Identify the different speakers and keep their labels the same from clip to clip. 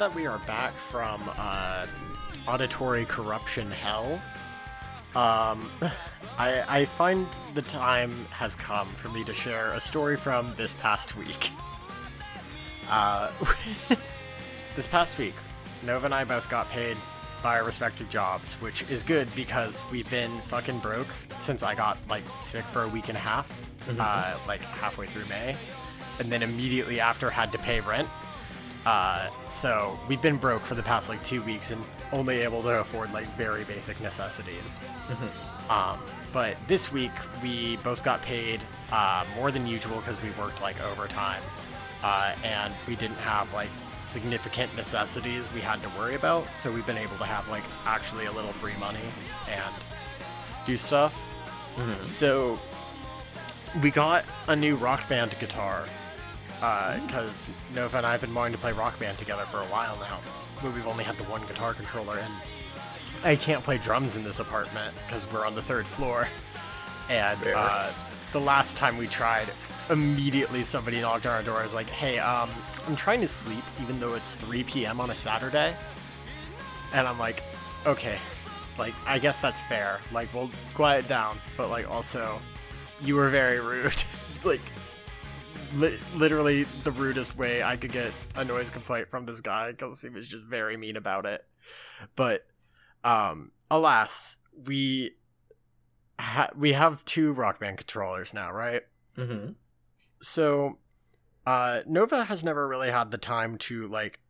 Speaker 1: that we are back from uh, auditory corruption hell, um, I, I find the time has come for me to share a story from this past week. Uh, this past week, Nova and I both got paid by our respective jobs, which is good because we've been fucking broke since I got like sick for a week and a half, uh, like halfway through May, and then immediately after had to pay rent. Uh, so we've been broke for the past like two weeks and only able to afford like very basic necessities. Um, but this week we both got paid uh, more than usual because we worked like overtime, uh, and we didn't have like significant necessities we had to worry about. So we've been able to have like actually a little free money and do stuff. So we got a new rock band guitar because Nova and I have been wanting to play rock band together for a while now, but we've only had the one guitar controller, and I can't play drums in this apartment because we're on the third floor. And uh, the last time we tried, immediately somebody knocked on our door. I was like, "Hey, um, I'm trying to sleep, even though it's 3 p.m. on a Saturday." And I'm like, "Okay, like I guess that's fair. Like we'll quiet down, but like also, you were very rude. like li- literally the rudest way I could get a noise complaint from this guy because he was just very mean about it. But um, alas, we ha- we have two Rock Band controllers now, right?
Speaker 2: Mm-hmm.
Speaker 1: So uh, Nova has never really had the time to like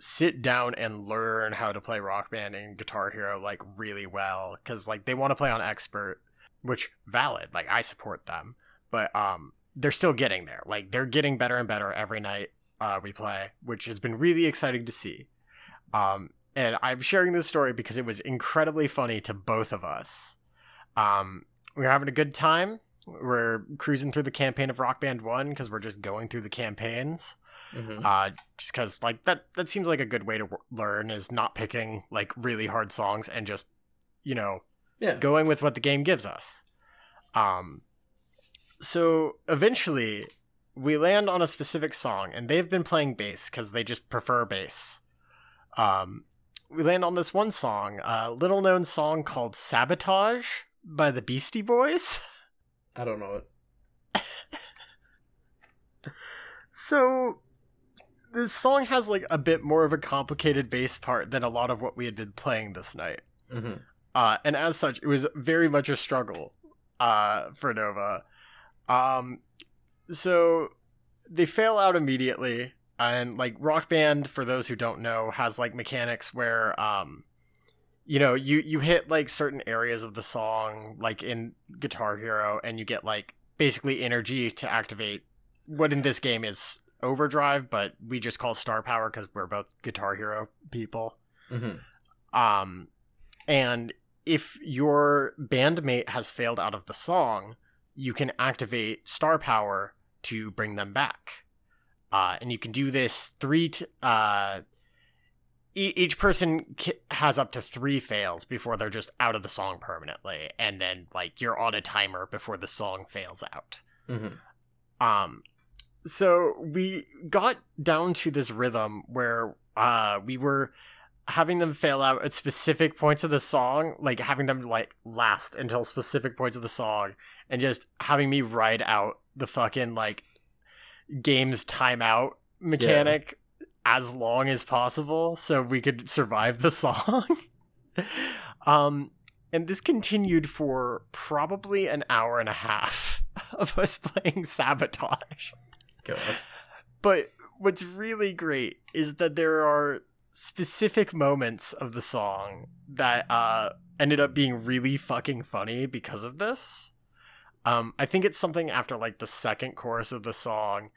Speaker 1: sit down and learn how to play Rock Band and Guitar Hero like really well because like they want to play on expert, which valid. Like I support them, but um, they're still getting there. Like they're getting better and better every night uh, we play, which has been really exciting to see. Um, and I'm sharing this story because it was incredibly funny to both of us. Um, we we're having a good time. We're cruising through the campaign of Rock Band One because we're just going through the campaigns.
Speaker 2: Mm-hmm.
Speaker 1: Uh, just because like that that seems like a good way to w- learn is not picking like really hard songs and just you know
Speaker 2: yeah.
Speaker 1: going with what the game gives us. Um, so eventually we land on a specific song, and they've been playing bass because they just prefer bass. Um, we land on this one song, a little known song called "Sabotage" by the Beastie Boys.
Speaker 2: I don't know it.
Speaker 1: So this song has like a bit more of a complicated bass part than a lot of what we had been playing this night.
Speaker 2: Mm-hmm.
Speaker 1: Uh, and as such, it was very much a struggle uh, for Nova. Um, so they fail out immediately, and like Rock Band, for those who don't know, has like mechanics where um, you know you you hit like certain areas of the song, like in Guitar Hero, and you get like basically energy to activate what in this game is overdrive, but we just call star power because we're both Guitar Hero people.
Speaker 2: Mm-hmm.
Speaker 1: Um, and if your bandmate has failed out of the song, you can activate star power to bring them back. Uh, and you can do this three. T- uh, e- each person ki- has up to three fails before they're just out of the song permanently, and then like you're on a timer before the song fails out.
Speaker 2: Mm-hmm.
Speaker 1: Um, so we got down to this rhythm where uh we were having them fail out at specific points of the song, like having them like last until specific points of the song, and just having me ride out the fucking like game's timeout mechanic as long as possible so we could survive the song. um and this continued for probably an hour and a half of us playing sabotage.
Speaker 2: God.
Speaker 1: But what's really great is that there are specific moments of the song that uh, ended up being really fucking funny because of this. Um, I think it's something after like the second chorus of the song.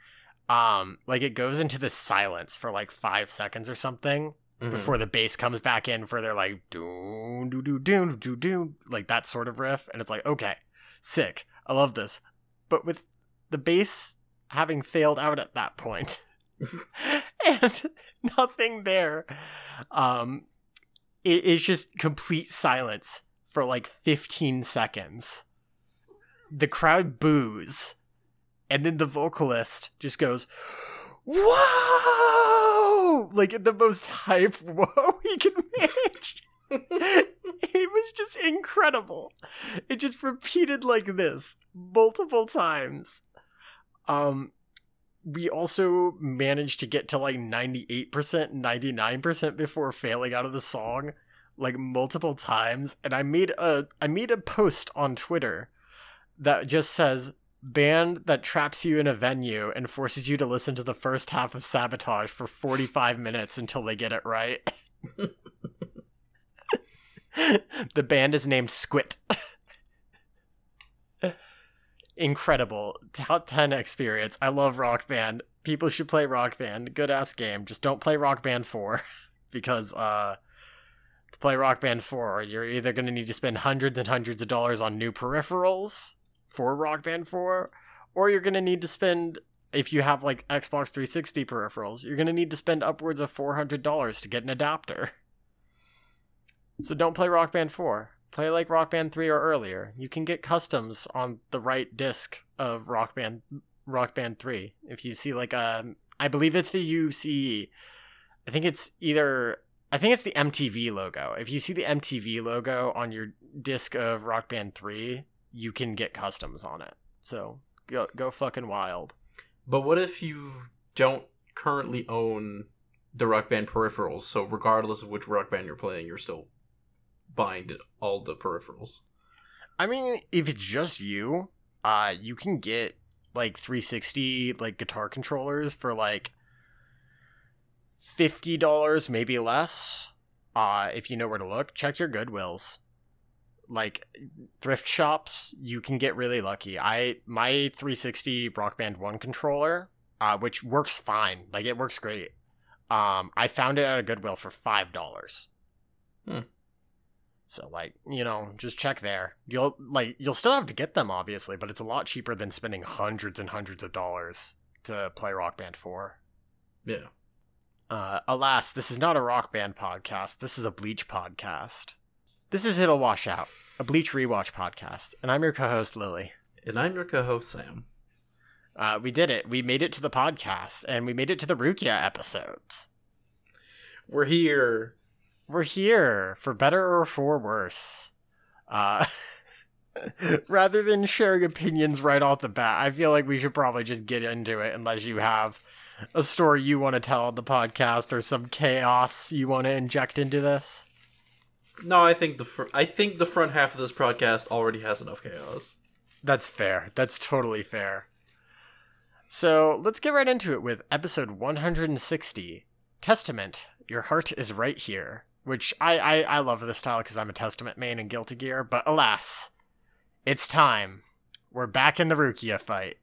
Speaker 1: Um, like it goes into this silence for like five seconds or something
Speaker 2: Mhm.
Speaker 1: before the bass comes back in for their like doon doo doo doon doo doon like that sort of riff, and it's like okay, sick, I love this. But with the bass having failed out at that point, and nothing there, um, it, it's just complete silence for like fifteen seconds. The crowd boos, and then the vocalist just goes, "Whoa!" like the most hype whoa he can manage. it was just incredible. It just repeated like this multiple times. Um, we also managed to get to like 98%, 99% before failing out of the song like multiple times and I made a I made a post on Twitter that just says band that traps you in a venue and forces you to listen to the first half of Sabotage for 45 minutes until they get it right. the band is named Squit. Incredible. Top 10 experience. I love Rock Band. People should play Rock Band. Good ass game. Just don't play Rock Band 4 because uh to play Rock Band 4, you're either going to need to spend hundreds and hundreds of dollars on new peripherals for Rock Band 4, or you're going to need to spend, if you have like Xbox 360 peripherals, you're going to need to spend upwards of $400 to get an adapter. So don't play Rock Band 4. Play like Rock Band 3 or earlier. You can get customs on the right disc of Rock Band Rock Band 3. If you see like a um, I believe it's the UCE. I think it's either I think it's the MTV logo. If you see the MTV logo on your disc of Rock Band 3, you can get customs on it. So go go fucking wild.
Speaker 2: But what if you don't currently own the Rock Band peripherals? So regardless of which Rock Band you're playing, you're still buying all the peripherals.
Speaker 1: I mean, if it's just you, uh, you can get like 360 like guitar controllers for like fifty dollars, maybe less. Uh, if you know where to look, check your Goodwills. Like thrift shops, you can get really lucky. I my 360 Rock Band One controller, uh, which works fine, like it works great. Um, I found it at a Goodwill for five dollars.
Speaker 2: Hmm.
Speaker 1: So like, you know, just check there. You'll like you'll still have to get them obviously, but it's a lot cheaper than spending hundreds and hundreds of dollars to play Rock Band 4.
Speaker 2: Yeah.
Speaker 1: Uh, alas, this is not a rock band podcast. This is a Bleach podcast. This is It'll Wash Out, a Bleach rewatch podcast, and I'm your co-host Lily.
Speaker 2: And I'm your co-host Sam.
Speaker 1: Uh, we did it. We made it to the podcast, and we made it to the Rukia episodes.
Speaker 2: We're here.
Speaker 1: We're here for better or for worse. Uh, rather than sharing opinions right off the bat, I feel like we should probably just get into it, unless you have a story you want to tell on the podcast or some chaos you want to inject into this?
Speaker 2: No, I think the fr- I think the front half of this podcast already has enough chaos.
Speaker 1: That's fair. That's totally fair. So let's get right into it with episode 160 Testament, Your Heart is Right Here. Which I, I, I love this style because I'm a Testament main in Guilty Gear, but alas, it's time. We're back in the Rukia fight.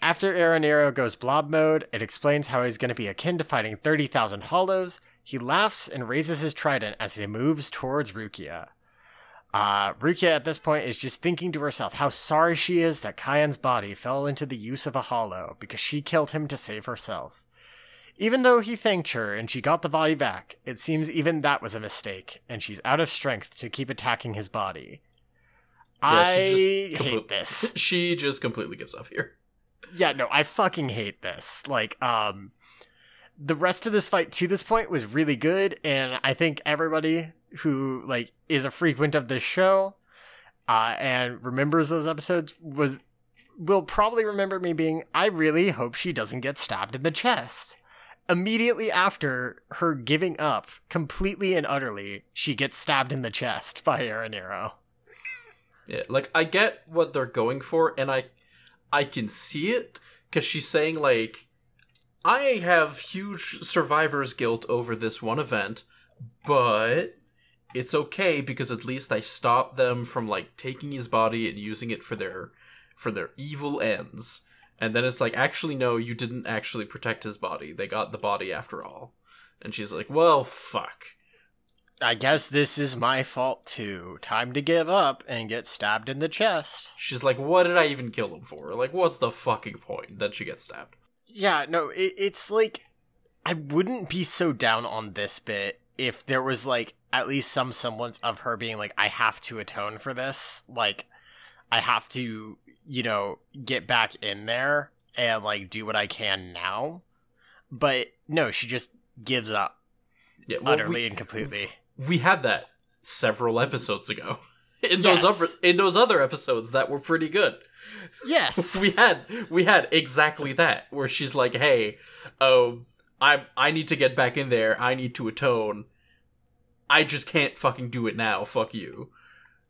Speaker 1: After Aaroniero goes blob mode, it explains how he's going to be akin to fighting 30,000 hollows. He laughs and raises his trident as he moves towards Rukia. Uh, Rukia at this point is just thinking to herself how sorry she is that Kaien's body fell into the use of a hollow because she killed him to save herself. Even though he thanked her and she got the body back, it seems even that was a mistake, and she's out of strength to keep attacking his body. Yeah, I hate this.
Speaker 2: She just completely gives up here
Speaker 1: yeah, no, I fucking hate this. Like, um, the rest of this fight to this point was really good, and I think everybody who like is a frequent of this show, uh, and remembers those episodes was will probably remember me being. I really hope she doesn't get stabbed in the chest. Immediately after her giving up completely and utterly, she gets stabbed in the chest by Aaroniero.
Speaker 2: Yeah, like I get what they're going for, and I I can see it because she's saying like, I have huge survivor's guilt over this one event, but it's okay because at least I stopped them from like taking his body and using it for their for their evil ends. And then it's like, actually, no, you didn't actually protect his body. They got the body after all. And she's like, well, fuck.
Speaker 1: I guess this is my fault too. Time to give up and get stabbed in the chest.
Speaker 2: She's like, what did I even kill him for? Like, what's the fucking point? Then she gets stabbed.
Speaker 1: Yeah, no, it, it's like, I wouldn't be so down on this bit if there was like at least some semblance of her being like, I have to atone for this. Like, I have to, you know, get back in there and like do what I can now. but no, she just gives up
Speaker 2: Yeah, well,
Speaker 1: utterly
Speaker 2: we,
Speaker 1: and completely.
Speaker 2: we had that several episodes ago. In those
Speaker 1: Yes.
Speaker 2: other, in those other episodes that were pretty good.
Speaker 1: Yes.
Speaker 2: we had we had exactly that where she's like, "Hey, um, oh, I I need to get back in there. I need to atone. I just can't fucking do it now. Fuck you."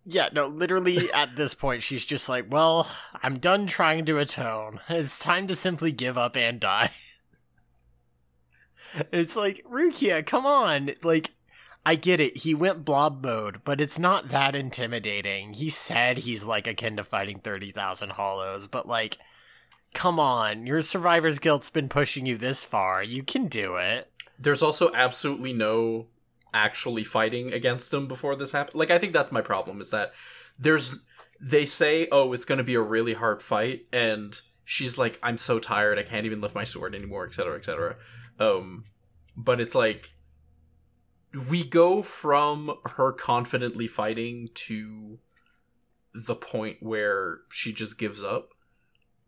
Speaker 1: Yeah, no, literally at this point, she's just like, well, I'm done trying to atone. It's time to simply give up and die. it's like, Rukia, come on. Like, I get it. He went blob mode, but it's not that intimidating. He said he's like akin to fighting 30,000 hollows, but like, come on. Your survivor's guilt's been pushing you this far. You can do it.
Speaker 2: There's also absolutely no actually fighting against him before this happened. Like I think that's my problem is that there's they say, "Oh, it's going to be a really hard fight," and she's like, "I'm so tired. I can't even lift my sword anymore, etc., etc." Um but it's like we go from her confidently fighting to the point where she just gives up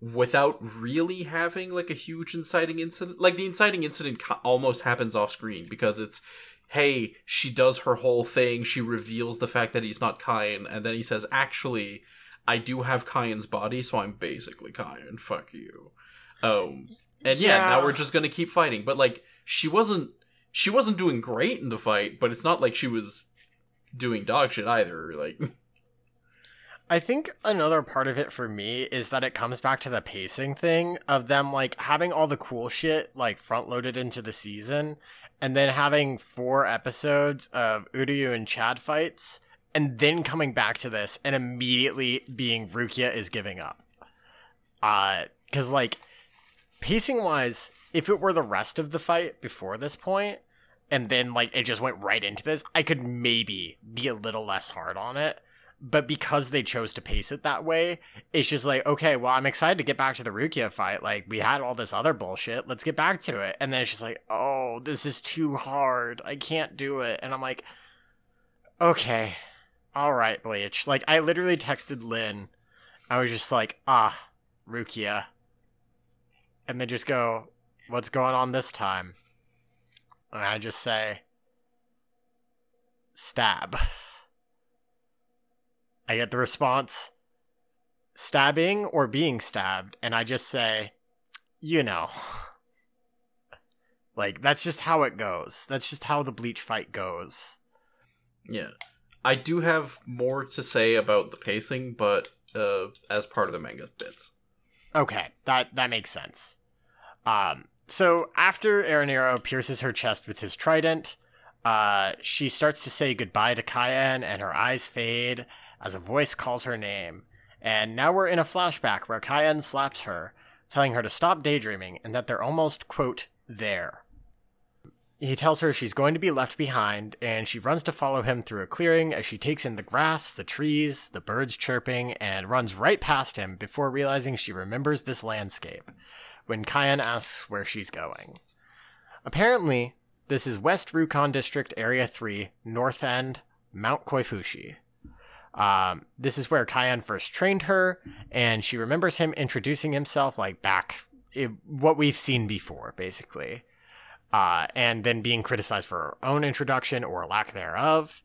Speaker 2: without really having like a huge inciting incident. Like the inciting incident almost happens off screen because it's hey she does her whole thing. She reveals the fact that he's not Kaien and then he says actually I do have Kaien's body so I'm basically Kaien fuck you. Um and yeah,
Speaker 1: Yeah.
Speaker 2: now we're just gonna keep fighting. But like she wasn't she wasn't doing great in the fight but it's not like she was doing dog shit either like
Speaker 1: I think another part of it for me is that it comes back to the pacing thing of them like having all the cool shit like front loaded into the season and then having four episodes of Uryu and Chad fights and then coming back to this and immediately being Rukia is giving up. Uh cuz like pacing wise if it were the rest of the fight before this point and then like it just went right into this, I could maybe be a little less hard on it but because they chose to pace it that way, it's just like, okay, well, I'm excited to get back to the Rukia fight. Like, we had all this other bullshit. Let's get back to it. And then it's just like, oh, this is too hard. I can't do it. And I'm like, okay, all right, Bleach. Like, I literally texted Lynn. I was just like, ah, Rukia. And they just go, what's going on this time? And I just say, stab. I get the response, stabbing or being stabbed, and I just say, you know. Like, that's just how it goes. That's just how the Bleach fight goes.
Speaker 2: Yeah. I do have more to say about the pacing, but uh, as part of the manga bits.
Speaker 1: Okay, that that makes sense. Um, so after Aaroniero pierces her chest with his trident, uh, she starts to say goodbye to Kaien, and her eyes fade as a voice calls her name. And now we're in a flashback where Kaien slaps her, telling her to stop daydreaming and that they're almost quote there. He tells her she's going to be left behind, and she runs to follow him through a clearing as she takes in the grass, the trees, the birds chirping, and runs right past him before realizing she remembers this landscape when Kaien asks where she's going. Apparently, this is West Rukon District Area 3, North End, Mount Koifushi. Um, this is where Kaien first trained her, and she remembers him introducing himself like back i what we've seen before, basically uh, and then being criticized for her own introduction or lack thereof.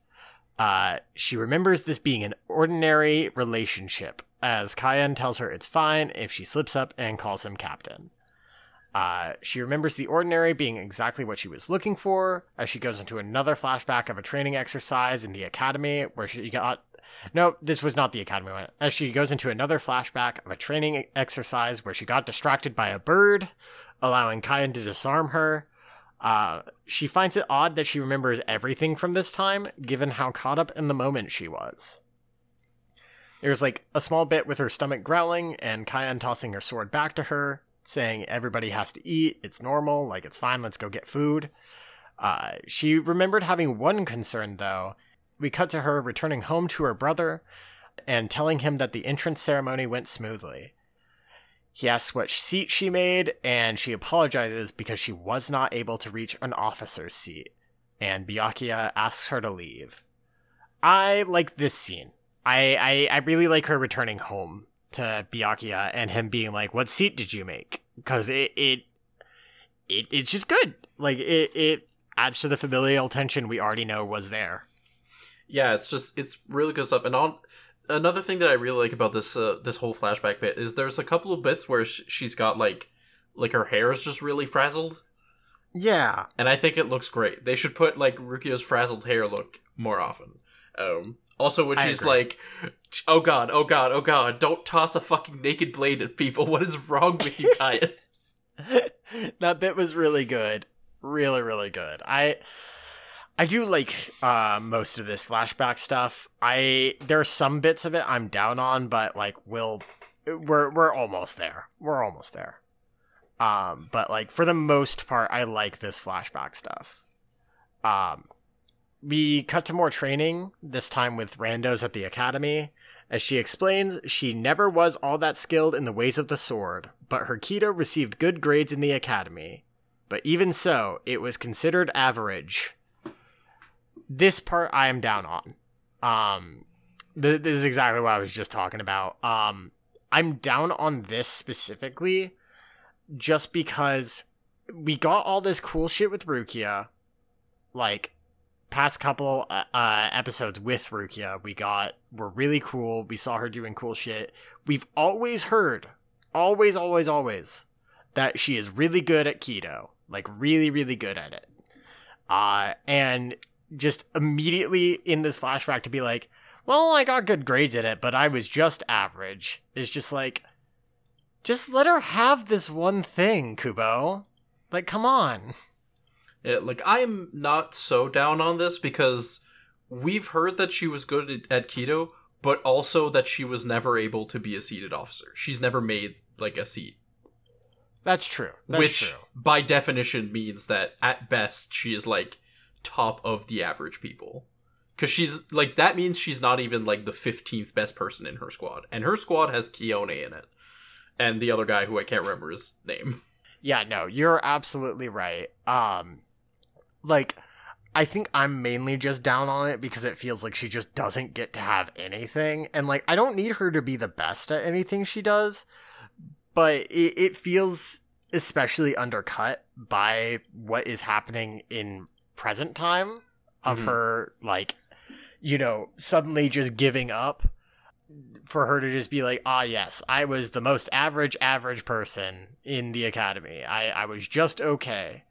Speaker 1: Uh, she remembers this being an ordinary relationship, as Kaien tells her it's fine if she slips up and calls him captain. Uh, she remembers the ordinary being exactly what she was looking for, as she goes into another flashback of a training exercise in the academy where she got. No, this was not the academy one. As she goes into another flashback of a training exercise where she got distracted by a bird, allowing Kaien to disarm her. Uh, she finds it odd that she remembers everything from this time, given how caught up in the moment she was. There's like a small bit with her stomach growling and Kaien tossing her sword back to her, saying everybody has to eat, it's normal, like it's fine, let's go get food. Uh, she remembered having one concern though. We cut to her returning home to her brother and telling him that the entrance ceremony went smoothly. He asks what seat she made, and she apologizes because she was not able to reach an officer's seat. And Byakuya asks her to leave. I like this scene. I, I, I really like her returning home to Byakuya and him being like, "What seat did you make?" Because it it it, it's just good. Like it it adds to the familial tension we already know was there.
Speaker 2: Yeah, it's just it's really good stuff. And on another thing that I really like about this uh, this whole flashback bit is there's a couple of bits where sh- she's got like like her hair is just really frazzled,
Speaker 1: Yeah.
Speaker 2: and I think it looks great. They should put like Rukia's frazzled hair look more often. Um, also, when she's like, "Oh god, oh god, oh god, don't toss a fucking naked blade at people. What is wrong with you, Kaya?"
Speaker 1: that bit was really good. Really, really good. I I do like uh most of this flashback stuff. I there are some bits of it I'm down on, but like we'll we're we're almost there. We're almost there. Um, but like for the most part, I like this flashback stuff. Um we cut to more training, this time with randos at the academy. As she explains, she never was all that skilled in the ways of the sword, but her Kido received good grades in the academy. But even so, it was considered average. This part I am down on. Um, th- this is exactly what I was just talking about. Um, I'm down on this specifically just because we got all this cool shit with Rukia. Like, past couple uh, uh, episodes with Rukia, we got were really cool. We saw her doing cool shit. We've always heard, always, always, always, that she is really good at kido, like really, really good at it. Uh, and just immediately in this flashback to be like, well, I got good grades in it, but I was just average. It's just like, just let her have this one thing, Kubo. Like, come on.
Speaker 2: Yeah, like I'm not so down on this because we've heard that she was good at, at kido, but also that she was never able to be a seated officer. She's never made like a seat,
Speaker 1: That's true. That's
Speaker 2: which
Speaker 1: true.
Speaker 2: by definition means that at best she is like top of the average people. Cuz she's like that means she's not even like the 15th best person in her squad. And her squad has Kiyone in it. And the other guy who I can't remember his name.
Speaker 1: Yeah, no, you're absolutely right. Um like I think I'm mainly just down on it because it feels like she just doesn't get to have anything. And like I don't need her to be the best at anything she does, but it, it feels especially undercut by what is happening in present time of
Speaker 2: Mhm.
Speaker 1: her like you know, suddenly just giving up for her to just be like, ah, yes, I was the most average, average person in the academy. I, I was just okay.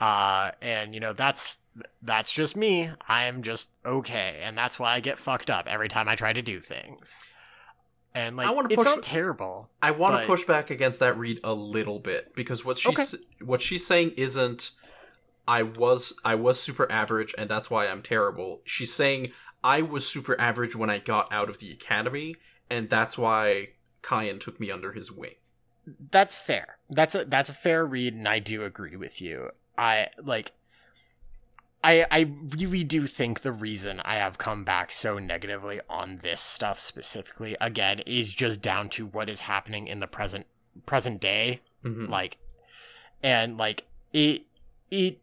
Speaker 1: Uh, and you know, that's, that's just me. I am just okay. And that's why I get fucked up every time I try to do things. And like,
Speaker 2: I wanna
Speaker 1: it's
Speaker 2: push-
Speaker 1: not terrible.
Speaker 2: I want to
Speaker 1: But-
Speaker 2: push back against that read a little bit because what she's what she's saying isn't I was I was super average and that's why I'm terrible. She's saying I was super average when I got out of the academy and that's why Kaien took me under his wing.
Speaker 1: That's fair. That's a, that's a fair read. And I do agree with you. I like, I, I really do think the reason I have come back so negatively on this stuff specifically again is just down to what is happening in the present present day
Speaker 2: Mhm.
Speaker 1: like and like it it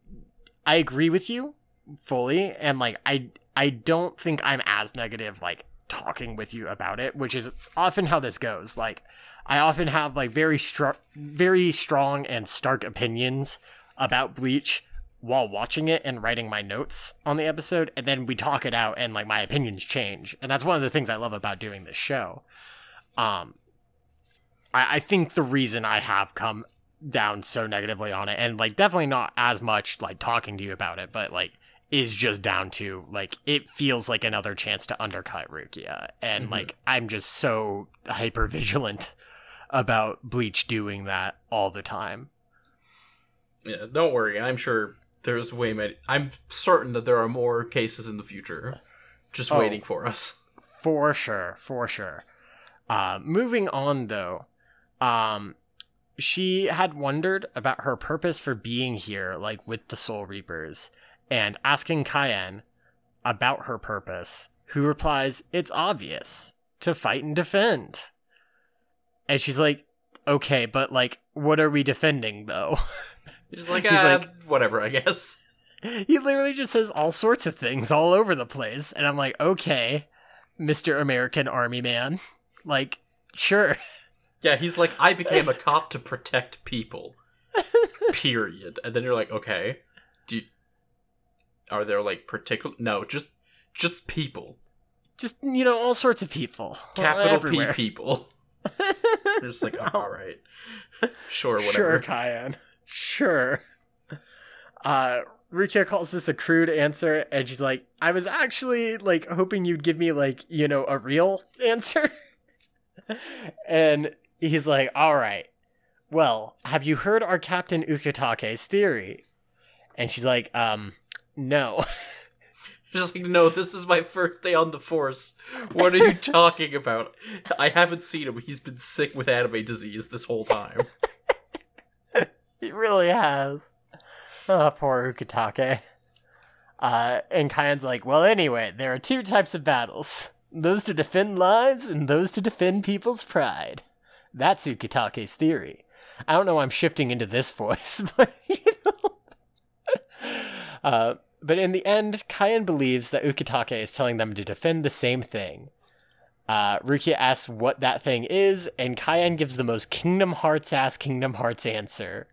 Speaker 1: I agree with you fully and like I I don't think I'm as negative like talking with you about it which is often how this goes. Like I often have like very strong very strong and stark opinions about Bleach while watching it and writing my notes on the episode and then we talk it out and like my opinions change and that's one of the things I love about doing this show. Um I, I think the reason I have come down so negatively on it and like definitely not as much like talking to you about it but like is just down to like it feels like another chance to undercut Rukia and
Speaker 2: Mhm.
Speaker 1: like I'm just so hyper vigilant about Bleach doing that all the time.
Speaker 2: Yeah, don't worry. I'm sure there's way many I'm certain that there are more cases in the future just
Speaker 1: Oh.
Speaker 2: waiting for us.
Speaker 1: For sure, for sure. Uh, moving on though, um, she had wondered about her purpose for being here, like with the Soul Reapers, and asking Kaien about her purpose, who replies, It's obvious to fight and defend. And she's like, Okay, but like, what are we defending though?
Speaker 2: He's like,
Speaker 1: He's
Speaker 2: ah,
Speaker 1: like-
Speaker 2: whatever, I guess.
Speaker 1: he literally just says all sorts of things all over the place. And I'm like, Okay, Mr. American Army Man. Like, sure.
Speaker 2: Yeah, he's like, I became a cop to protect people. period. And then you're like, okay, do you, are there like particular? No, just just people,
Speaker 1: Just you know, all sorts of people.
Speaker 2: capital
Speaker 1: Everywhere.
Speaker 2: P people. They're just like, oh, all right, sure, whatever.
Speaker 1: Sure, Kaien. Sure. Uh, Rukia calls this a crude answer, and she's like, I was actually, like, hoping you'd give me, like, you know, a real answer. and he's like, alright. Well, have you heard our Captain Ukitake's theory? And she's like, um, no.
Speaker 2: Just like, no, this is my first day on the force. What are you talking about? I haven't seen him. He's been sick with anime disease this whole time.
Speaker 1: He really has. Oh, poor Ukitake. Uh, and Kaien's like, well, anyway, there are two types of battles those to defend lives and those to defend people's pride. That's Ukitake's theory. I don't know why I'm shifting into this voice, but you know. uh, but in the end, Kaien believes that Ukitake is telling them to defend the same thing. Uh, Rukia asks what that thing is, and Kaien gives the most Kingdom Hearts ass Kingdom Hearts answer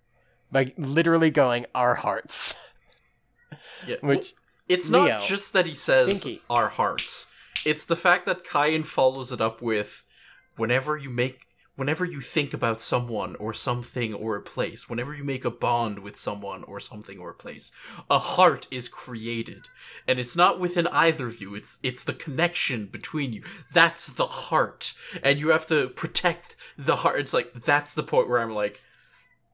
Speaker 1: by literally going, Our hearts.
Speaker 2: Yeah,
Speaker 1: Which,
Speaker 2: well, it's
Speaker 1: Leo,
Speaker 2: not just that he says
Speaker 1: stinky.
Speaker 2: our hearts. It's the fact that Kaien follows it up with whenever you make whenever you think about someone or something or a place, whenever you make a bond with someone or something or a place, a heart is created. And it's not within either of you, it's it's the connection between you. That's the heart. And you have to protect the heart. It's like that's the point where I'm like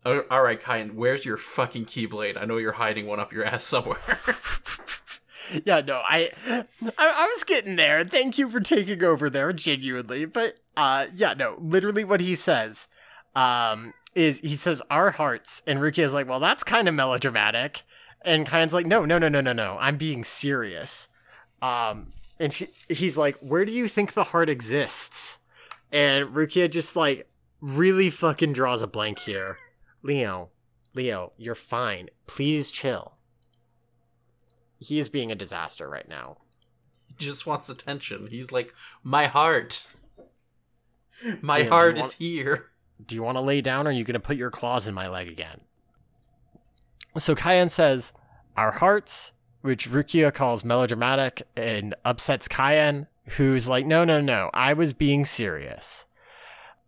Speaker 2: "Oh, all right, Kaien, where's your fucking keyblade? I know you're hiding one up your ass somewhere.
Speaker 1: yeah, no, I, I, I was getting there. Thank you for taking over there, genuinely. But, uh, yeah, no, literally what he says, um, is he says our hearts, and Ruki is like, well, that's kind of melodramatic, and Kaien's like, no, no, no, no, no, no, I'm being serious. Um, and she, he's like, where do you think the heart exists? And Rukia just like really fucking draws a blank here. Leo, Leo, you're fine. Please chill. He is being a disaster right now.
Speaker 2: He just wants attention. He's like, my heart. My
Speaker 1: Yeah,
Speaker 2: heart
Speaker 1: you
Speaker 2: is here.
Speaker 1: Do you want to lay down or are you going to put your claws in my leg again? So Kaien says, Our hearts, which Rukia calls melodramatic and upsets Kaien, who's like, No, no, no, I was being serious.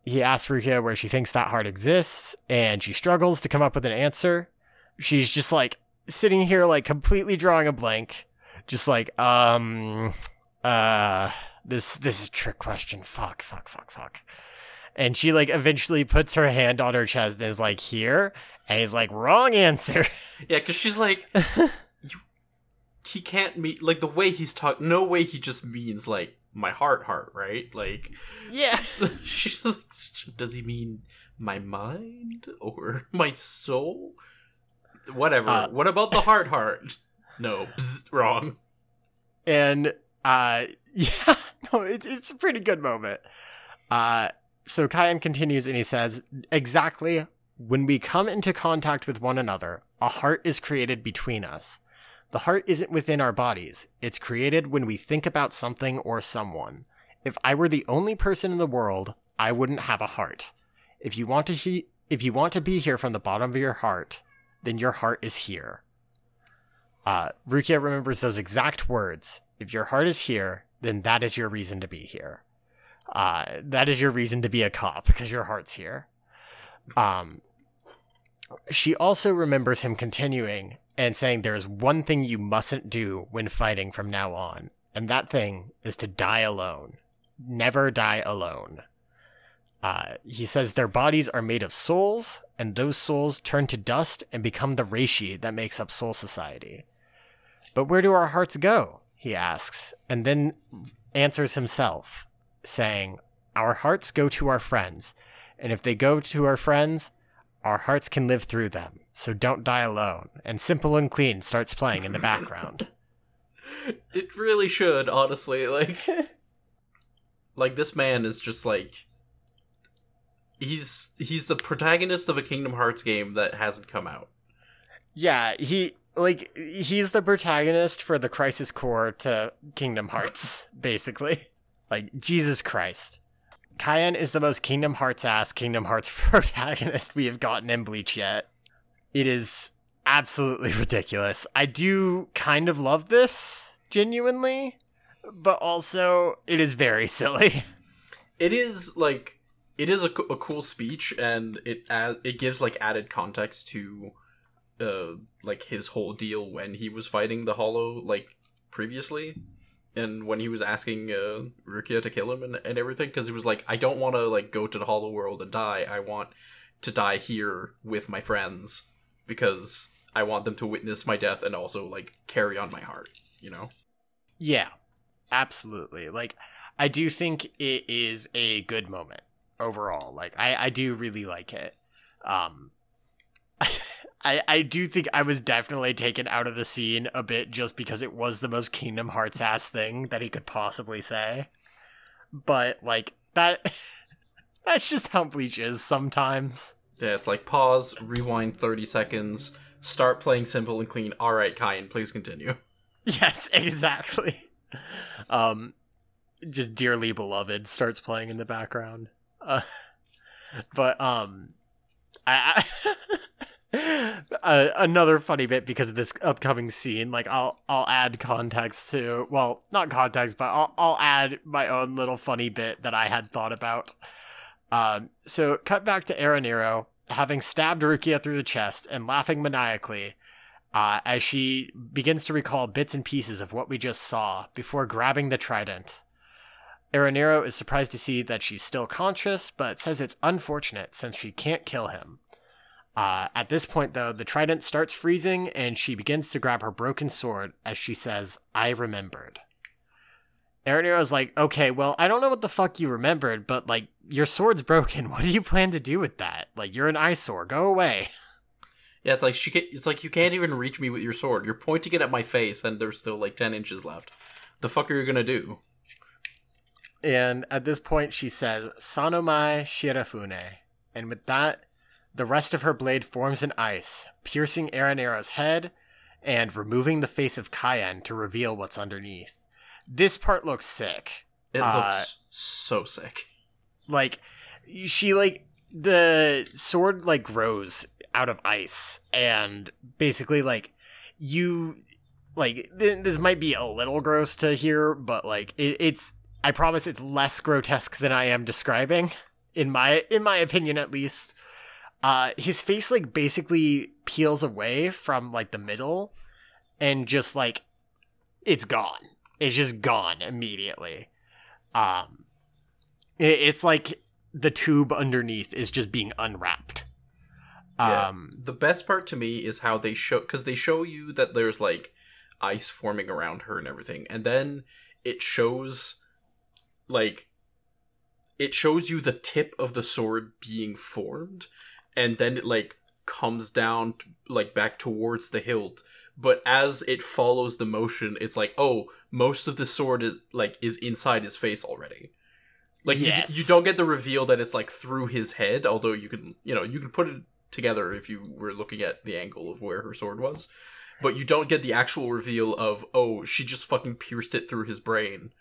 Speaker 1: He asks Rukia where she thinks that heart exists, and she struggles to come up with an answer. She's just like sitting here, like completely drawing a blank, just like, um, uh, this this is a trick question. Fuck, fuck, fuck, fuck and she like eventually puts her hand on her chest and is like here and he's like wrong answer
Speaker 2: Yeah, because she's like, you, he can't meet, like, the way he's talking, no way he just means, like, my heart, heart, right? Like,
Speaker 1: yeah
Speaker 2: she's like, does he mean my mind or my soul? Whatever.
Speaker 1: Uh,
Speaker 2: what about the heart, heart? No, wrong.
Speaker 1: and uh yeah no it, it's a pretty good moment uh so Kaien continues and he says exactly when we come into contact with one another a heart is created between us the heart isn't within our bodies it's created when we think about something or someone if i were the only person in the world i wouldn't have a heart if you want to he- if you want to be here from the bottom of your heart then your heart is here uh, Rukia remembers those exact words. If your heart is here, then that is your reason to be here. Uh, that is your reason to be a cop because your heart's here. Um, she also remembers him continuing and saying there is one thing you mustn't do when fighting from now on, and that thing is to die alone. Never die alone. Uh, he says their bodies are made of souls, and those souls turn to dust and become the reishi that makes up Soul Society. But where do our hearts go? He asks, and then answers himself, saying, Our hearts go to our friends, and if they go to our friends, our hearts can live through them, so don't die alone. And Simple and Clean starts playing in the background.
Speaker 2: It really should, honestly. Like, like this man is just like, he's he's the protagonist of a Kingdom Hearts game that hasn't come out.
Speaker 1: yeah, he like he's the protagonist for the Crisis Core to Kingdom Hearts, basically. Like Jesus Christ. Kaien is the most Kingdom Hearts ass Kingdom Hearts protagonist we have gotten in Bleach yet. It is absolutely ridiculous. I do kind of love this, genuinely, but also it is very silly.
Speaker 2: It is like it is a, a cool speech, and it ad- it gives like added context to uh like his whole deal when he was fighting the Hollow like previously, and when he was asking uh, Rukia to kill him and, and everything, because he was like, I don't want to like go to the Hollow World and die. I want to die here with my friends because I want them to witness my death and also like carry on my heart. You know.
Speaker 1: Yeah, absolutely. Like, I do think it is a good moment overall. Like, I, I do really like it. Um, I, I do think I was definitely taken out of the scene a bit just because it was the most Kingdom Hearts ass thing that he could possibly say. But, like, that. That's just how Bleach is sometimes.
Speaker 2: Yeah, it's like pause, rewind 30 seconds, start playing simple and clean. All right, Kaien, please continue.
Speaker 1: Yes, exactly. Um, just dearly beloved starts playing in the background. Uh, but um, I, I uh, another funny bit because of this upcoming scene. Like I'll I'll add context to well not context, but I'll I'll add my own little funny bit that I had thought about. Um, so cut back to Aaroniero having stabbed Rukia through the chest and laughing maniacally uh, as she begins to recall bits and pieces of what we just saw before grabbing the trident. Aaroniero is surprised to see that she's still conscious, but says it's unfortunate since she can't kill him. Uh, at this point, though, the trident starts freezing and she begins to grab her broken sword as she says, I remembered. Aaroniero's like, okay, well, I don't know what the fuck you remembered, but like, your sword's broken. What do you plan to do with that? Like, you're an eyesore. Go away.
Speaker 2: Yeah, it's like she can it's like you can't even reach me with your sword. You're pointing it at my face and there's still like 10 inches left. The fuck are you to do?
Speaker 1: And at this point, she says, Sanomai Shirafune. And with that, the rest of her blade forms in ice, piercing Aaroniero's head and removing the face of Kaien to reveal what's underneath. This part looks sick.
Speaker 2: It
Speaker 1: Uh,
Speaker 2: looks so sick.
Speaker 1: Like, she, like, the sword, like, grows out of ice. And basically, like, you, like, th- this might be a little gross to hear, but, like, it, it's, I promise it's less grotesque than I am describing. In my, in my opinion, at least. Uh, his face, like, basically peels away from, like, the middle and just, like, it's gone. It's just gone immediately. Um, it, it's like the tube underneath is just being unwrapped.
Speaker 2: Yeah.
Speaker 1: Um,
Speaker 2: The best part to me is how they show cuz they show you that there's like ice forming around her and everything. And then it shows like it shows you the tip of the sword being formed and then it like comes down t- like back towards the hilt. But as it follows the motion it's like oh most of the sword is like is inside his face already. Like you,
Speaker 1: Yes.
Speaker 2: you don't get the reveal that it's like through his head although you can you know you can put it together if you were looking at the angle of where her sword was. But you don't get the actual reveal of oh she just fucking pierced it through his brain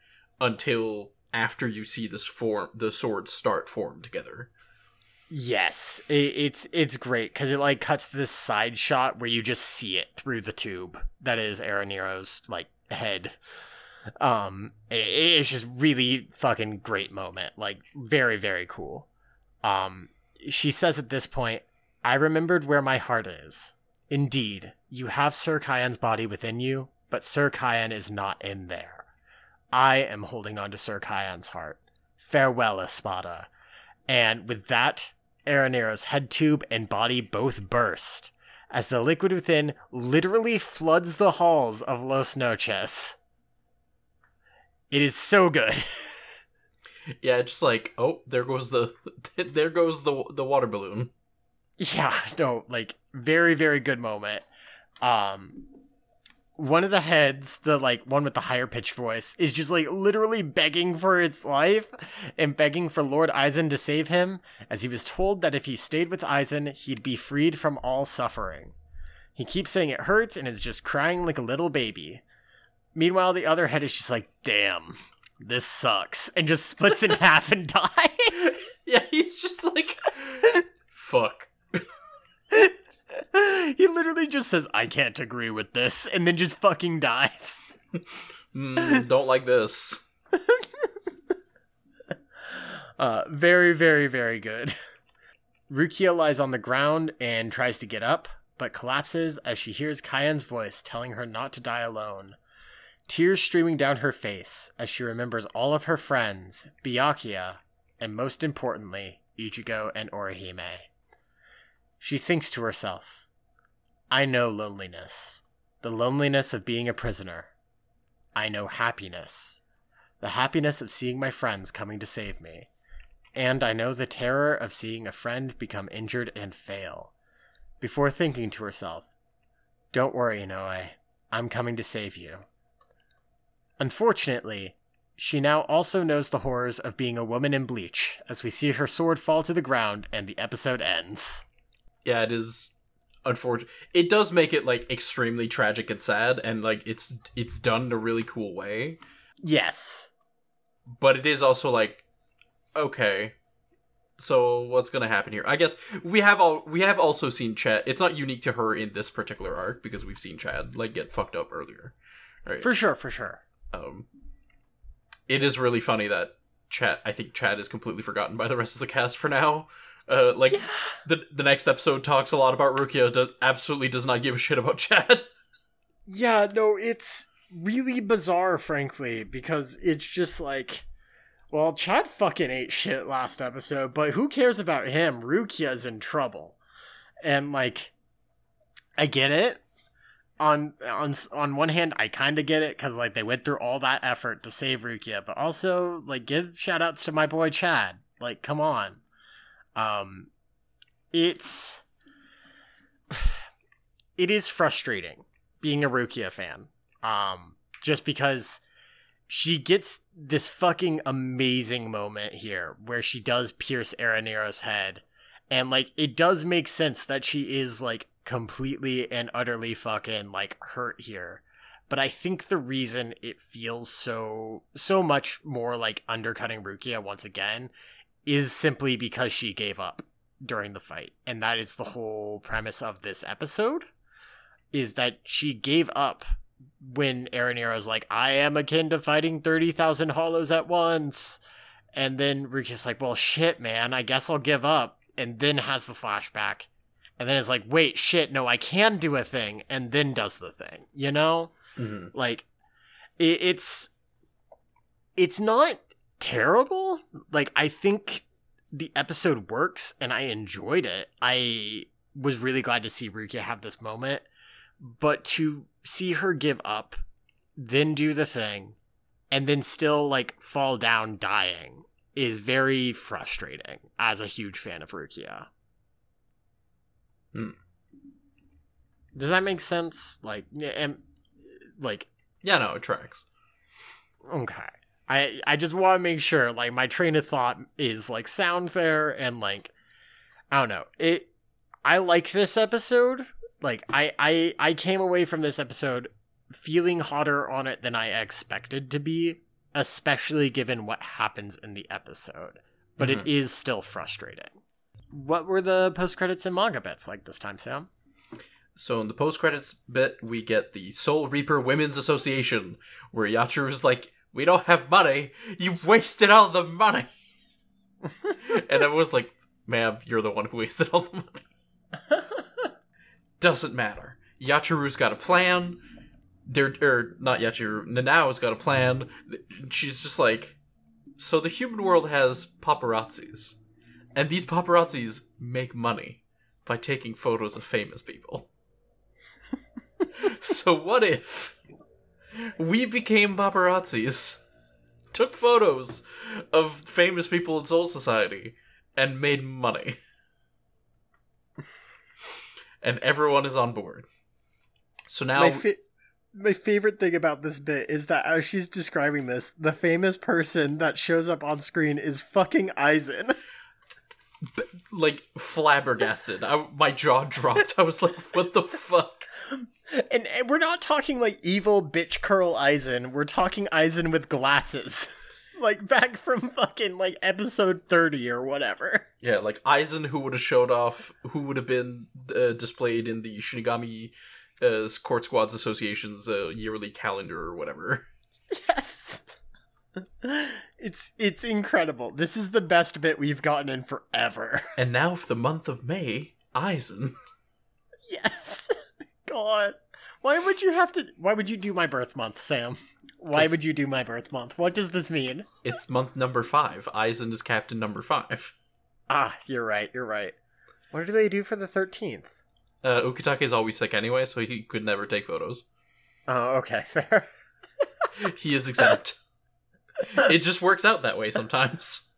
Speaker 2: until after you see this form the swords start form together
Speaker 1: yes, it, it's it's great because it like cuts this side shot where you just see it through the tube that is Aaroniero's like head. Um, it, it's just really fucking great moment, like very very cool. Um, she says at this point, "I remembered where my heart is. Indeed, you have Sir Kaien's body within you, but Sir Kaien is not in there. I am holding on to Sir Kaien's heart. Farewell, Espada." And with that, Aaroniero's head tube and body both burst as the liquid within literally floods the halls of Las Noches. It is so good.
Speaker 2: yeah it's just like oh there goes the there goes the the water balloon
Speaker 1: yeah, no, like very very good moment. Um one of the heads, the like one with the higher pitched voice, is just like literally begging for its life and begging for Lord Aizen to save him, as he was told that if he stayed with Aizen, he'd be freed from all suffering. He keeps saying it hurts and is just crying like a little baby. Meanwhile, the other head is just like, damn, this sucks, and just splits in half and dies.
Speaker 2: yeah he's just like fuck
Speaker 1: he literally just says, I can't agree with this, and then just fucking dies.
Speaker 2: Mm, don't like this.
Speaker 1: Uh, very, very, very good. Rukia lies on the ground and tries to get up, but collapses as she hears Kaien's voice telling her not to die alone. Tears streaming down her face as she remembers all of her friends, Byakuya, and most importantly, Ichigo and Orihime. She thinks to herself, I know loneliness, the loneliness of being a prisoner. I know happiness, the happiness of seeing my friends coming to save me. And I know the terror of seeing a friend become injured and fail. Before thinking to herself, Don't worry, Inoue, I'm coming to save you. Unfortunately, she now also knows the horrors of being a woman in bleach as we see her sword fall to the ground and the episode ends.
Speaker 2: Yeah, it is unfortunate. It does make it like extremely tragic and sad, and like it's it's done in a really cool way.
Speaker 1: Yes.
Speaker 2: But it is also like, okay, so what's gonna happen here? I guess we have all we have also seen Chad. It's not unique to her in this particular arc because we've seen Chad like get fucked up earlier. Right.
Speaker 1: For sure, for sure.
Speaker 2: Um, it is really funny that Chad. I think Chad is completely forgotten by the rest of the cast for now. Uh, like
Speaker 1: Yeah.
Speaker 2: the the next episode talks a lot about Rukia. Do, absolutely does not give a shit about Chad.
Speaker 1: Yeah, no, it's really bizarre, frankly, because it's just like, well, Chad fucking ate shit last episode, but who cares about him? Rukia's in trouble, and like, I get it. On on on one hand, I kind of get it because like they went through all that effort to save Rukia, but also like give shout outs to my boy Chad. Like, come on, um, it's it is frustrating being a Rukia fan. Um, just because she gets this fucking amazing moment here where she does pierce Aaroniero's head. And like it does make sense that she is like completely and utterly fucking like hurt here. But I think the reason it feels so so much more like undercutting Rukia once again is simply because she gave up during the fight. And that is the whole premise of this episode is that she gave up when Aaron like, I am akin to fighting 30,000 hollows at once. And then Rukia's like, well, shit, man, I guess I'll give up. And then has the flashback. And then it's like, wait, shit, no, I can do a thing. And then does the thing, you know?
Speaker 2: Mm-hmm.
Speaker 1: Like, it, it's, it's not terrible. Like, I think the episode works and I enjoyed it. I was really glad to see Rukia have this moment but to see her give up, then do the thing, and then still like fall down dying is very frustrating as a huge fan of Rukia.
Speaker 2: Hmm.
Speaker 1: Does that make sense? Like, and like,
Speaker 2: Yeah, no, it tracks.
Speaker 1: okay. I I just want to make sure like my train of thought is like sound there and like I don't know. It I like this episode. Like I I I came away from this episode feeling hotter on it than I expected to be, especially given what happens in the episode. But it
Speaker 2: Mhm.
Speaker 1: is still frustrating. What were the post credits and manga bits like this time, Sam?
Speaker 2: So in the post credits bit, we get the Soul Reaper Women's Association, where Yachiru's like, "We don't have money. You've wasted all the money." and I was like, "Ma'am, you're the one who wasted all the money." Doesn't matter. Yachiru's got a plan. They're or not Yachiru. Nanao's got a plan. She's just like, so the human world has paparazzis, and these paparazzis make money by taking photos of famous people. so what if we became paparazzis, took photos of famous people in Soul Society, and made money? and everyone is on board. So now
Speaker 1: my, fa- my favorite thing about this bit is that as she's describing this, the famous person that shows up on screen is fucking Aizen.
Speaker 2: like flabbergasted. I, my jaw dropped. I was like, "What the fuck?"
Speaker 1: And, and we're not talking like evil bitch curl Aizen. We're talking Aizen with glasses. like back from fucking like episode 30 or whatever.
Speaker 2: Yeah, like Aizen who would have showed off, who would have been uh, displayed in the Shinigami uh, Court Squads Association's uh, yearly calendar or whatever.
Speaker 1: Yes. It's it's incredible. This is the best bit we've gotten in forever.
Speaker 2: And now for the month of May, Aizen.
Speaker 1: Yes. God. Why would you have to why would you do my birth month, Sam? Why would you do my birth month? What does this mean?
Speaker 2: It's month number five. Aizen is captain number five.
Speaker 1: Ah, you're right, you're right. What do they do for the 13th?
Speaker 2: Uh, Ukitake is always sick anyway, so he could never take photos.
Speaker 1: Oh, okay, fair.
Speaker 2: He is exempt. it just works out that way sometimes.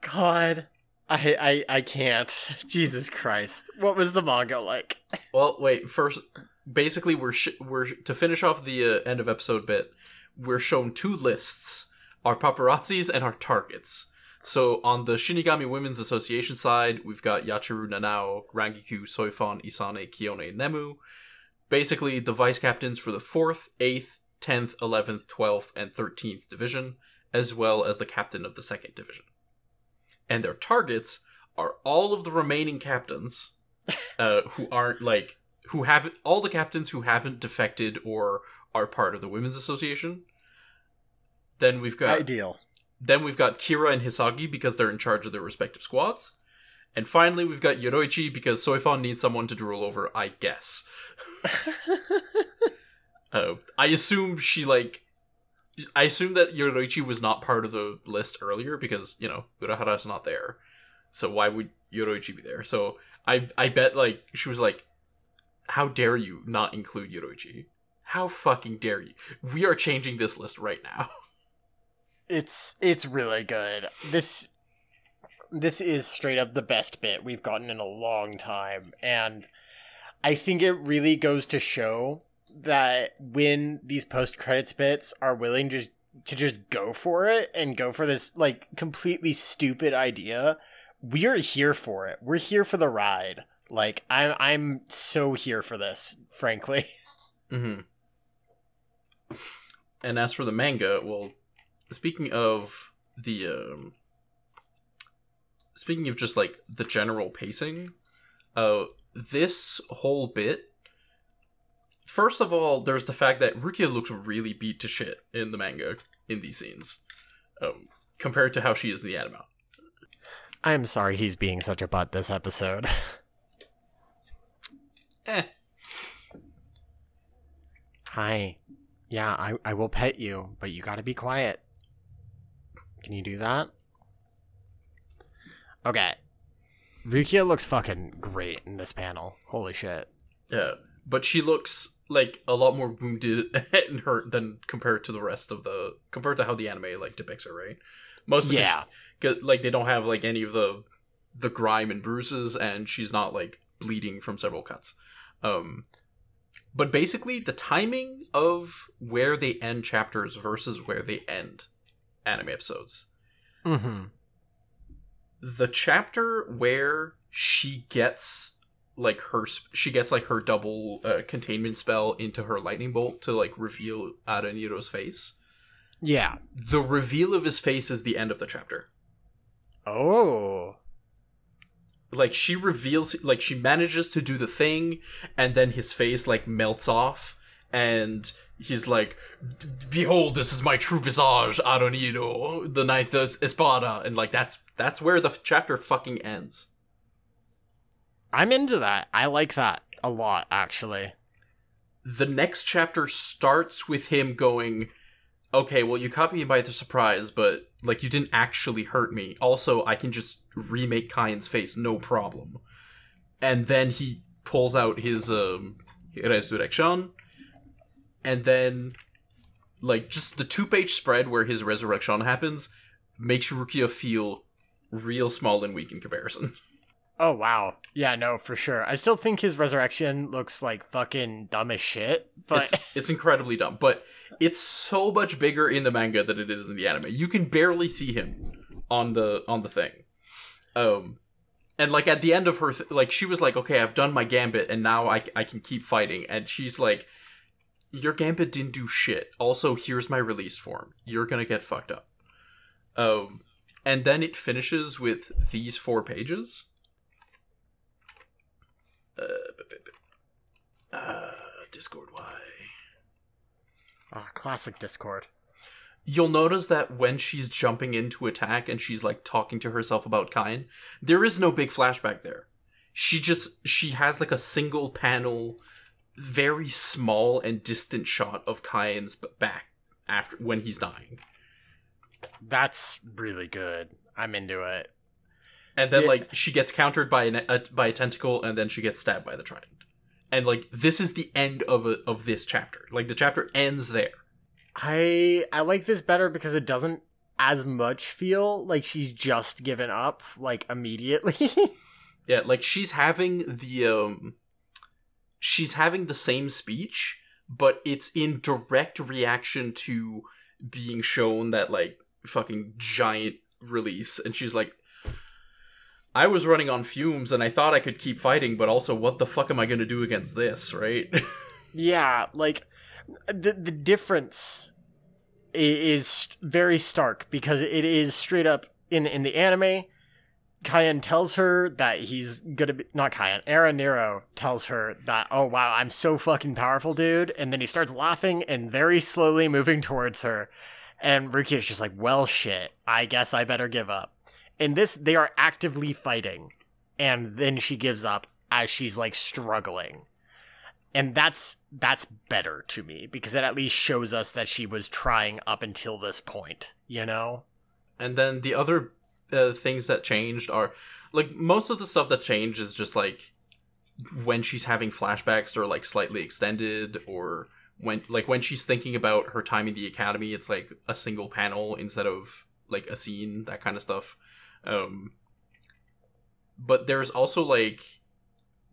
Speaker 1: God. I I I can't. Jesus Christ. What was the manga like?
Speaker 2: Well, wait. First, basically, we're sh- we're to finish off the uh, end of episode bit. We're shown two lists: our paparazzis and our targets. So on the Shinigami Women's Association side, we've got Yachiru Nanao, Rangiku, Soifon, Isane, Kiyone, Nemu. Basically, the vice captains for the fourth, eighth, tenth, eleventh, twelfth, and thirteenth division, as well as the captain of the second division. And their targets are all of the remaining captains uh, who aren't like who haven't all the captains who haven't defected or are part of the women's association. Then we've got
Speaker 1: Ideal.
Speaker 2: then we've got Kira and Hisagi because they're in charge of their respective squads. And finally, we've got Yoruichi because Soifon needs someone to drool over, I guess. uh, I assume she, like. I assume that Yoruichi was not part of the list earlier because, you know, Urahara's not there. So why would Yoruichi be there? So I I bet, like, she was like, how dare you not include Yoruichi? How fucking dare you? We are changing this list right now.
Speaker 1: It's it's really good. This this is straight up the best bit we've gotten in a long time and I think it really goes to show that when these post credits bits are willing just to just go for it and go for this like completely stupid idea, we are here for it. We're here for the ride. Like I'm I'm so here for this, frankly.
Speaker 2: Mm-hmm. And as for the manga, well, speaking of the, um, speaking of just like the general pacing, uh, this whole bit. First of all, there's the fact that Rukia looks really beat to shit in the manga in these scenes, um, compared to how she is in the anime.
Speaker 1: I'm sorry he's being such a butt this episode.
Speaker 2: Eh.
Speaker 1: Hi. Yeah, I, I will pet you, but you gotta be quiet. Can you do that? Okay. Rukia looks fucking great in this panel. Holy shit.
Speaker 2: Yeah, but she looks like a lot more wounded and hurt than compared to the rest of the compared to how the anime like depicts her, right? Most of
Speaker 1: Yeah.
Speaker 2: the, like they don't have like any of the the grime and bruises, and she's not like bleeding from several cuts. Um, but basically, the timing of where they end chapters versus where they end anime episodes.
Speaker 1: Mm-hmm.
Speaker 2: the chapter where she gets like her she gets like her double uh, containment spell into her lightning bolt to like reveal Aaroniero's face.
Speaker 1: Yeah.
Speaker 2: The reveal of his face is the end of the chapter.
Speaker 1: Oh.
Speaker 2: Like she reveals like she manages to do the thing and then his face like melts off and he's like behold this is my true visage Aaroniero the ninth espada and like that's that's where the chapter fucking ends.
Speaker 1: I'm into that. I like that a lot, actually.
Speaker 2: the next chapter starts with him going, okay, well, you caught me by the surprise, but like you didn't actually hurt me. Also, I can just remake Kaien's face, no problem. And then he pulls out his um, resurrection, and then like just the two page spread where his resurrection happens makes Rukia feel real small and weak in comparison.
Speaker 1: Oh, wow. Yeah, no, for sure. I still think his resurrection looks like fucking dumb as shit, but
Speaker 2: it's, it's incredibly dumb, but it's so much bigger in the manga than it is in the anime. You can barely see him on the on the thing. Um and like at the end of her th- like she was like, "Okay, I've done my gambit and now I I can keep fighting." And she's like, "Your gambit didn't do shit. Also, here's my release form. You're to get fucked up." Um, and then it finishes with these four pages. Uh, uh, Discord, why?
Speaker 1: Ah, classic Discord.
Speaker 2: You'll notice that when she's jumping into attack and she's like talking to herself about Kaien, there is no big flashback there. She just she has like a single panel, very small and distant shot of Kaien's back after when he's dying.
Speaker 1: That's really good. I'm into it.
Speaker 2: and then
Speaker 1: Yeah.
Speaker 2: like she gets countered by an, a, by a tentacle and then she gets stabbed by the trident and like this is the end of a, of this chapter like the chapter ends there
Speaker 1: I I like this better because it doesn't as much feel like she's just given up like immediately.
Speaker 2: yeah like she's having the um she's having the same speech but it's in direct reaction to being shown that like fucking giant release and she's like I was running on fumes and I thought I could keep fighting, but also what the fuck am I going to do against this, right?
Speaker 1: yeah, like the the difference is very stark because it is straight up in in the anime. Kaien tells her that he's gonna be not Kaien. Aaron Nero tells her that oh wow I'm so fucking powerful, dude, and then he starts laughing and very slowly moving towards her, and Ruki is just like well shit. I guess I better give up. In this, they are actively fighting, and then she gives up as she's like struggling and that's that's better to me because it at least shows us that she was trying up until this point you know?
Speaker 2: And then the other uh, things that changed are like most of the stuff that changed is just like when she's having flashbacks or like slightly extended or when like when she's thinking about her time in the academy it's like a single panel instead of like a scene that kind of stuff. Um but there's also like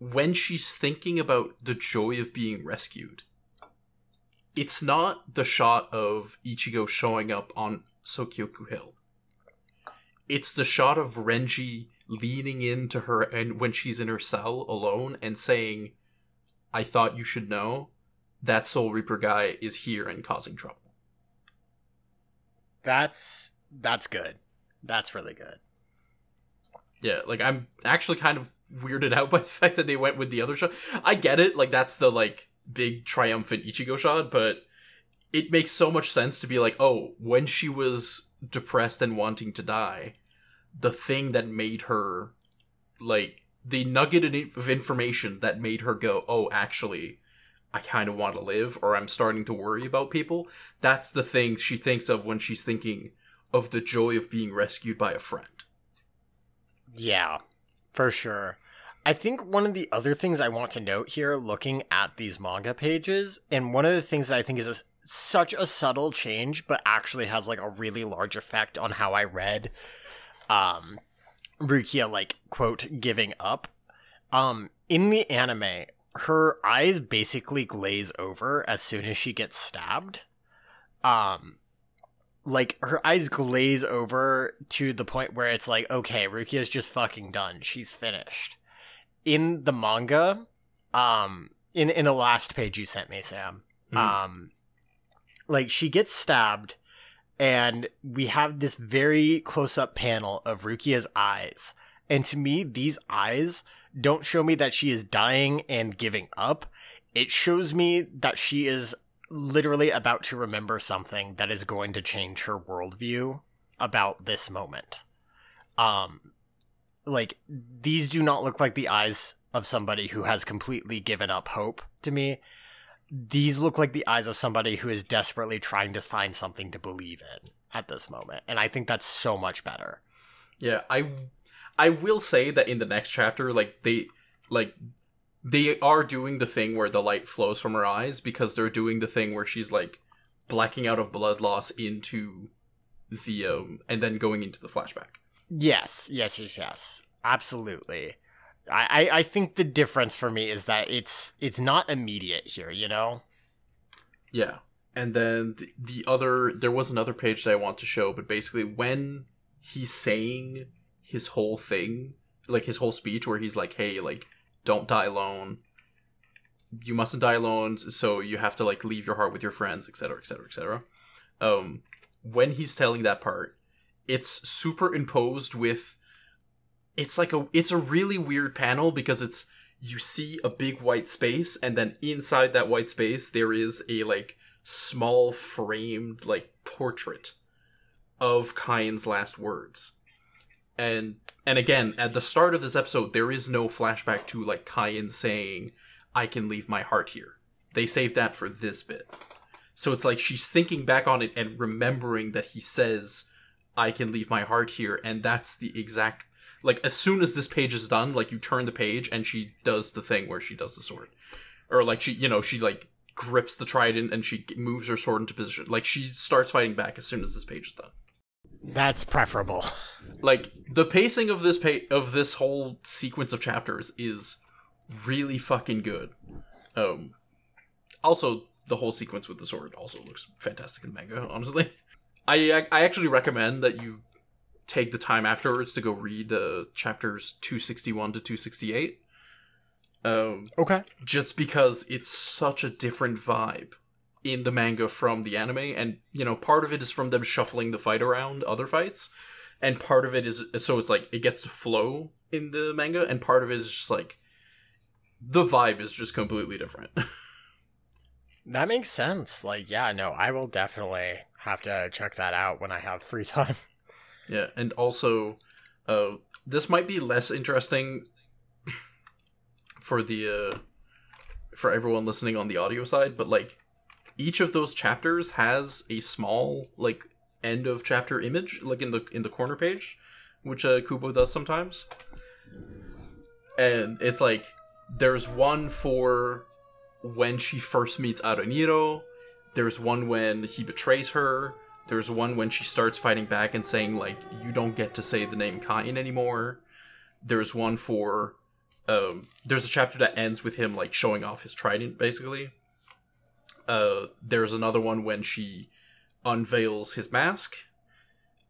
Speaker 2: when she's thinking about the joy of being rescued it's not the shot of Ichigo showing up on Sokyoku Hill. It's the shot of Renji leaning into her and when she's in her cell alone and saying, I thought you should know that Soul Reaper guy is here and causing trouble.
Speaker 1: that's that's good that's really good
Speaker 2: Yeah, like I'm actually kind of weirded out by the fact that they went with the other shot. I get it, like that's the like big triumphant Ichigo shot, but it makes so much sense to be like, oh, when she was depressed and wanting to die, the thing that made her like the nugget of information that made her go, oh, actually, I kind of want to live, or I'm starting to worry about people. That's the thing she thinks of when she's thinking of the joy of being rescued by a friend.
Speaker 1: yeah for sure. I think one of the other things i want to note here looking at these manga pages and one of the things that i think is a, such a subtle change but actually has like a really large effect on how i read um rukia like quote giving up. Um in the anime her eyes basically glaze over as soon as she gets stabbed. Um like her eyes glaze over to the point where it's like okay rukia's just fucking done. She's finished. In the manga um in in the last page you sent me sam
Speaker 2: Mhm.
Speaker 1: um like she gets stabbed and we have this very close up panel of rukia's eyes. And to me these eyes don't show me that she is dying and giving up. It shows me that she is literally about to remember something that is going to change her worldview about this moment. Um, like these do not look like the eyes of somebody who has completely given up hope to me. These look like the eyes of somebody who is desperately trying to find something to believe in at this moment, and I think that's so much better.
Speaker 2: Yeah, I I will say that in the next chapter, like they like they are doing the thing where the light flows from her eyes because they're doing the thing where she's like blacking out of blood loss into the um and then going into the flashback.
Speaker 1: Yes, yes, yes, yes. Absolutely. I, I, think the difference for me is that it's it's not immediate here, you know?
Speaker 2: Yeah. And then the, the other there was another page that I want to show, but basically when he's saying his whole thing, like his whole speech where he's like, "Hey, like don't die alone. You mustn't die alone, so you have to like leave your heart with your friends, etc., etc., etc." Um when he's telling that part, it's superimposed with it's like a it's a really weird panel because it's you see a big white space and then inside that white space there is a like small framed like portrait of Kaien's last words. And and again, at the start of this episode, there is no flashback to like Kaien saying, I can leave my heart here. They saved that for this bit. So it's like she's thinking back on it and remembering that he says, I can leave my heart here, and that's the exact like as soon as this page is done, like you turn the page and she does the thing where she does the sword. Or like she you know, she like grips the trident and she moves her sword into position. Like she starts fighting back as soon as this page is done.
Speaker 1: That's preferable.
Speaker 2: Like the pacing of this pa- of this whole sequence of chapters is really fucking good. Um also the whole sequence with the sword also looks fantastic in manga, honestly. I I actually recommend that you take the time afterwards to go read uh, chapters 261 to 268. Um,
Speaker 1: okay.
Speaker 2: Just because it's such a different vibe in the manga from the anime, and you know, part of it is from them shuffling the fight around other fights, and part of it is so it's like it gets to flow in the manga, and part of it is just like the vibe is just completely different.
Speaker 1: that makes sense. Like, yeah, no, I will definitely have to check that out when I have free time.
Speaker 2: Yeah, and also, uh, this might be less interesting for the uh, for everyone listening on the audio side, but like each of those chapters has a small like end of chapter image, like in the in the corner page, which uh, Kubo does sometimes, and it's like there's one for when she first meets Aaroniero. There's one when he betrays her. There's one when she starts fighting back and saying like you don't get to say the name kaien anymore. There's one for um there's a chapter that ends with him like showing off his trident basically. Uh there's another one when she unveils his mask.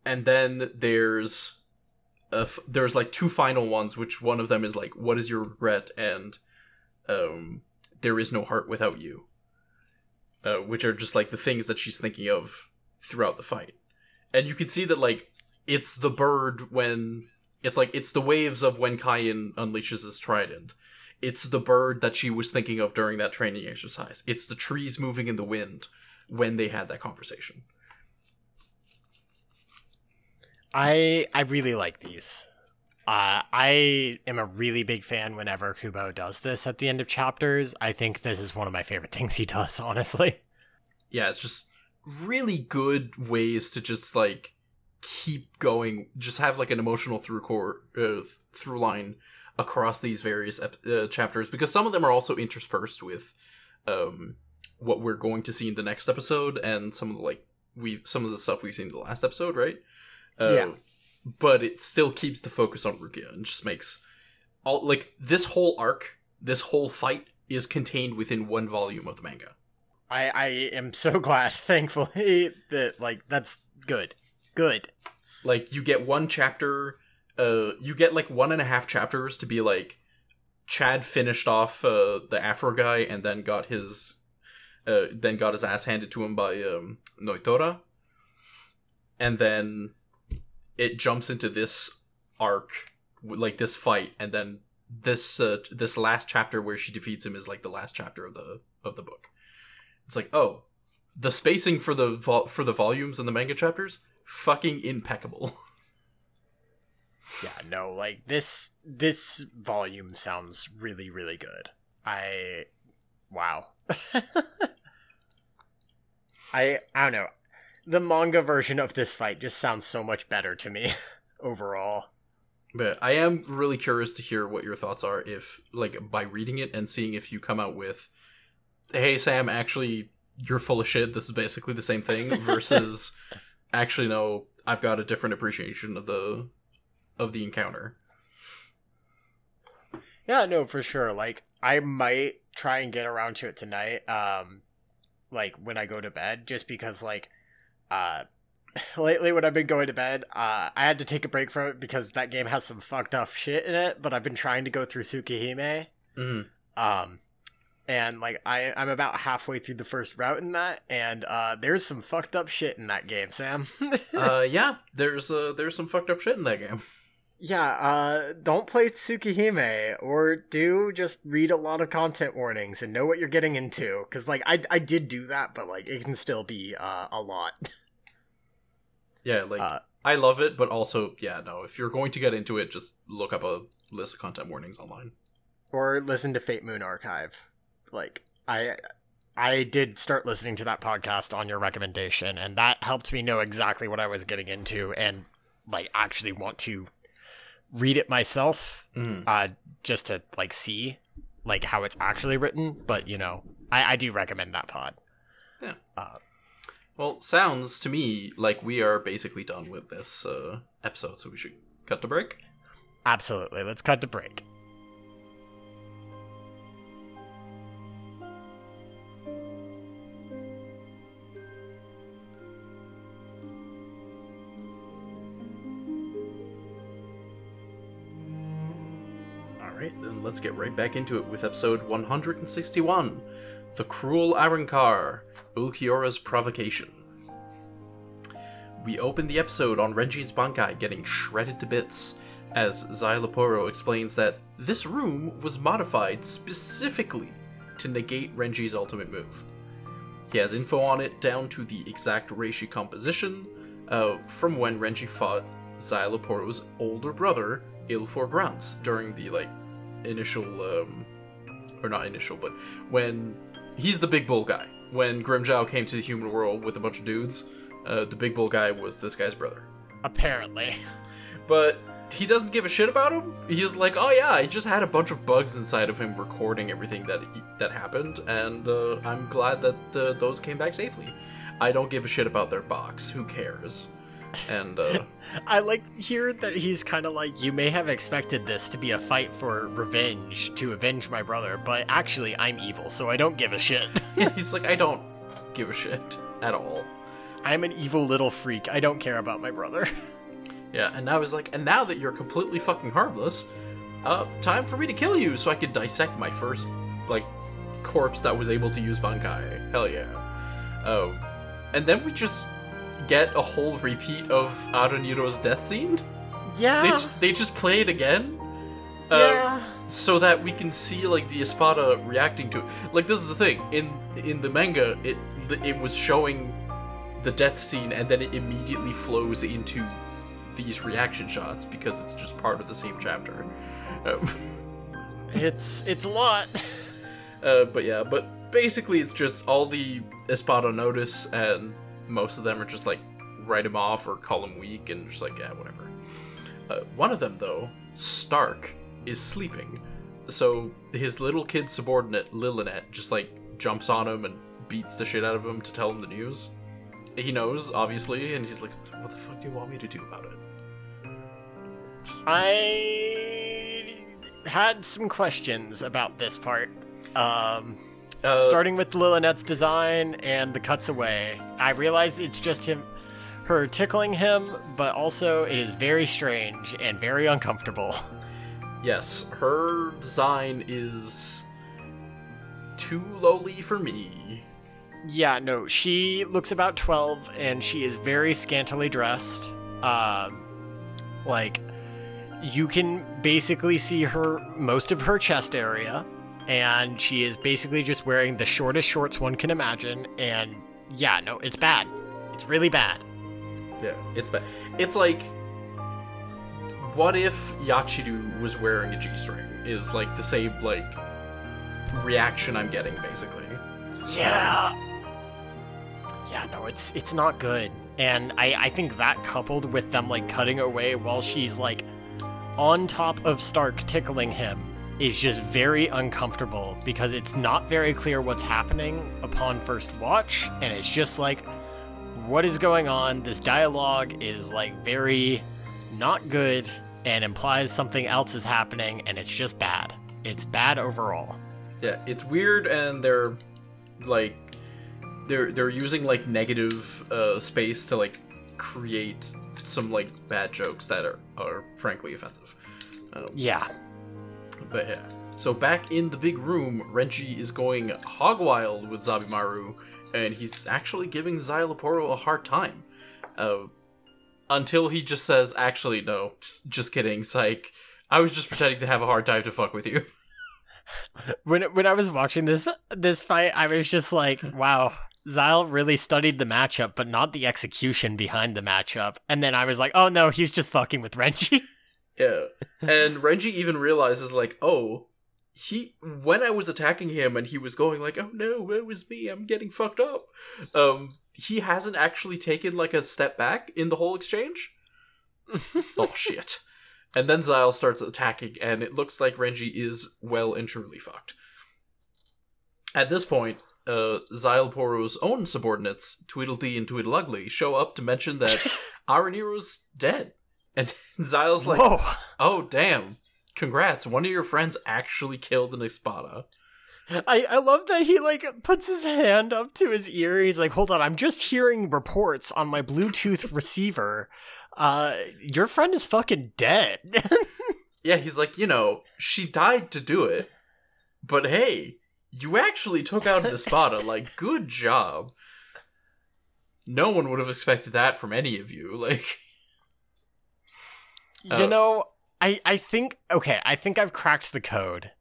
Speaker 2: And then there's there's like two final ones which one of them is like what is your regret and um there is no heart without you. Uh, which are just like the things that she's thinking of throughout the fight. And you can see that like it's the bird when it's like it's the waves of when Kaien unleashes his trident. It's the bird that she was thinking of during that training exercise. It's the trees moving in the wind when they had that conversation.
Speaker 1: I I really like these. Uh, I am a really big fan whenever Kubo does this at the end of chapters. I think this is one of my favorite things he does, honestly.
Speaker 2: Yeah, it's just really good ways to just like keep going just have like an emotional through core uh, through line across these various ep- uh, chapters because some of them are also interspersed with um what we're going to see in the next episode and some of the like we some of the stuff we've seen in the last episode right uh,
Speaker 1: Yeah.
Speaker 2: but it still keeps the focus on Rukia and just makes all like this whole arc this whole fight is contained within one volume of the manga
Speaker 1: I I am so glad, thankfully, that like that's good, good.
Speaker 2: like you get one chapter uh you get like one and a half chapters to be like chad finished off uh the afro guy and then got his uh then got his ass handed to him by um nnoitora and then it jumps into this arc like this fight and then this uh this last chapter where she defeats him is like the last chapter of the of the book it's like oh the spacing for the vol- for the volumes and the manga chapters fucking impeccable.
Speaker 1: Yeah, no, like this this volume sounds really really good. I wow. I I don't know. The manga version of this fight just sounds so much better to me overall.
Speaker 2: But I am really curious to hear what your thoughts are if like by reading it and seeing if you come out with hey Sam, actually you're full of shit, this is basically the same thing versus actually no, I've got a different appreciation of the of the encounter.
Speaker 1: Yeah, no, for sure. Like I might try and get around to it tonight. Um like when I go to bed just because like uh lately when I've been going to bed, uh I had to take a break from it because that game has some fucked up shit in it, but I've been trying to go through Tsukihime.
Speaker 2: Mm.
Speaker 1: Um and like I I'm about halfway through the first route in that, and uh, there's some fucked up shit in that game, Sam.
Speaker 2: uh, yeah, there's uh, there's some fucked up shit in that game.
Speaker 1: Yeah, uh, don't play Tsukihime, or do just read a lot of content warnings and know what you're getting into. Cause like I I did do that, but like it can still be uh, a lot.
Speaker 2: Yeah, like uh, I love it, but also yeah, no. If you're going to get into it, just look up a list of content warnings online,
Speaker 1: or listen to Fate Moon Archive. Like I I did start listening to that podcast on your recommendation, and that helped me know exactly what I was getting into, and like actually want to read it myself, mm. uh, just to like see like how it's actually written. But you know, I, I do recommend that pod.
Speaker 2: Yeah. Uh, well, sounds to me like we are basically done with this uh, episode, so we should cut to break.
Speaker 1: Absolutely. Let's cut to break.
Speaker 2: Let's get right back into it with episode 161 The Cruel Arrancar Ulquiorra's Provocation. We open the episode on Renji's Bankai getting shredded to bits, as Szayelaporro explains that this room was modified specifically to negate Renji's ultimate move. He has info on it down to the exact reishi composition uh, from when Renji fought Szayelaporro's older brother, Ilfor Grants, during the like initial, um, or not initial, but when he's the big bull guy. When Grimmjow came to the human world with a bunch of dudes, uh, the big bull guy was this guy's brother.
Speaker 1: Apparently.
Speaker 2: But he doesn't give a shit about him. He's like, oh yeah, I just had a bunch of bugs inside of him recording everything that that happened, and uh, I'm glad that uh, those came back safely. I don't give a shit about their box. Who cares? And uh,
Speaker 1: I like here that he's kind of like, you may have expected this to be a fight for revenge to avenge my brother, but actually I'm evil, so I don't give a shit.
Speaker 2: he's like, I don't give a shit at all.
Speaker 1: I'm an evil little freak. I don't care about my brother.
Speaker 2: Yeah, and now he's like, and now that you're completely fucking harmless, uh, time for me to kill you so I could dissect my first, like, corpse that was able to use Bankai. Hell yeah. Oh. And then we just get a whole repeat of Aaroniero's death scene?
Speaker 1: Yeah.
Speaker 2: They, they just play it again?
Speaker 1: Uh, yeah.
Speaker 2: Uh, so that we can see like the Espada reacting to it. Like this is the thing in in the manga, it it was showing the death scene and then it immediately flows into these reaction shots because it's just part of the same chapter. Um,
Speaker 1: it's it's a lot.
Speaker 2: Uh, but yeah, but basically it's just all the Espada notice and most of them are just like write him off or call him weak and just like yeah whatever. Uh, one of them though, Stark, is sleeping, so his little kid subordinate Lilinette just like jumps on him and beats the shit out of him to tell him the news. He knows obviously, and he's like, "What the fuck do you want me to do about it?"
Speaker 1: I had some questions about this part. Um, uh, Starting with Lilinette's design and the cuts away, I realize it's just him, her tickling him, but also it is very strange and very uncomfortable.
Speaker 2: Yes, her design is too lowly for me.
Speaker 1: Yeah, no, she looks about 12 and she is very scantily dressed. Um, like, you can basically see her most of her chest area and she is basically just wearing the shortest shorts one can imagine. And yeah, no, it's bad. It's really bad.
Speaker 2: Yeah, it's bad. It's like, what if Yachiru was wearing a G-string? Is like the same like reaction I'm getting basically.
Speaker 1: Yeah. Yeah, no, it's it's not good. And I, I think that coupled with them like cutting away while she's like on top of Stark tickling him is just very uncomfortable because it's not very clear what's happening upon first watch, and it's just like, what is going on? This dialogue is like very not good and implies something else is happening, and it's just bad. It's bad overall.
Speaker 2: Yeah, it's weird, and they're like they're they're using like negative uh, space to like create some like bad jokes that are are frankly offensive.
Speaker 1: Um, yeah,
Speaker 2: but yeah. So back in the big room, Renji is going hog wild with Zabimaru, and he's actually giving Szayelaporro a hard time. Uh, until he just says, actually, no, just kidding, psych. I was just pretending to have a hard time to fuck with you.
Speaker 1: when when I was watching this this fight, I was just like, wow, Szayel really studied the matchup, but not the execution behind the matchup. And then I was like, oh no, he's just fucking with Renji.
Speaker 2: Yeah. And Renji even realizes like, oh, he when I was attacking him and he was going like, "Oh no, it was me. I'm getting fucked up." Um, he hasn't actually taken like a step back in the whole exchange. oh shit! And then Szayel starts attacking, and it looks like Renji is well and truly fucked. At this point, uh, Szayelaporro's own subordinates, Tweedledee and Tweedleugly, show up to mention that Aaroniero's dead. And Szayel's like,
Speaker 1: Whoa.
Speaker 2: oh, damn. Congrats, one of your friends actually killed an Espada.
Speaker 1: I, I love that he like puts his hand up to his ear. He's like, "Hold on, I'm just hearing reports on my Bluetooth receiver. Uh, your friend is fucking dead."
Speaker 2: yeah, he's like, you know, she died to do it, but hey, you actually took out an Espada. like, good job. No one would have expected that from any of you. Like,
Speaker 1: you uh, know, I I think okay, I think I've cracked the code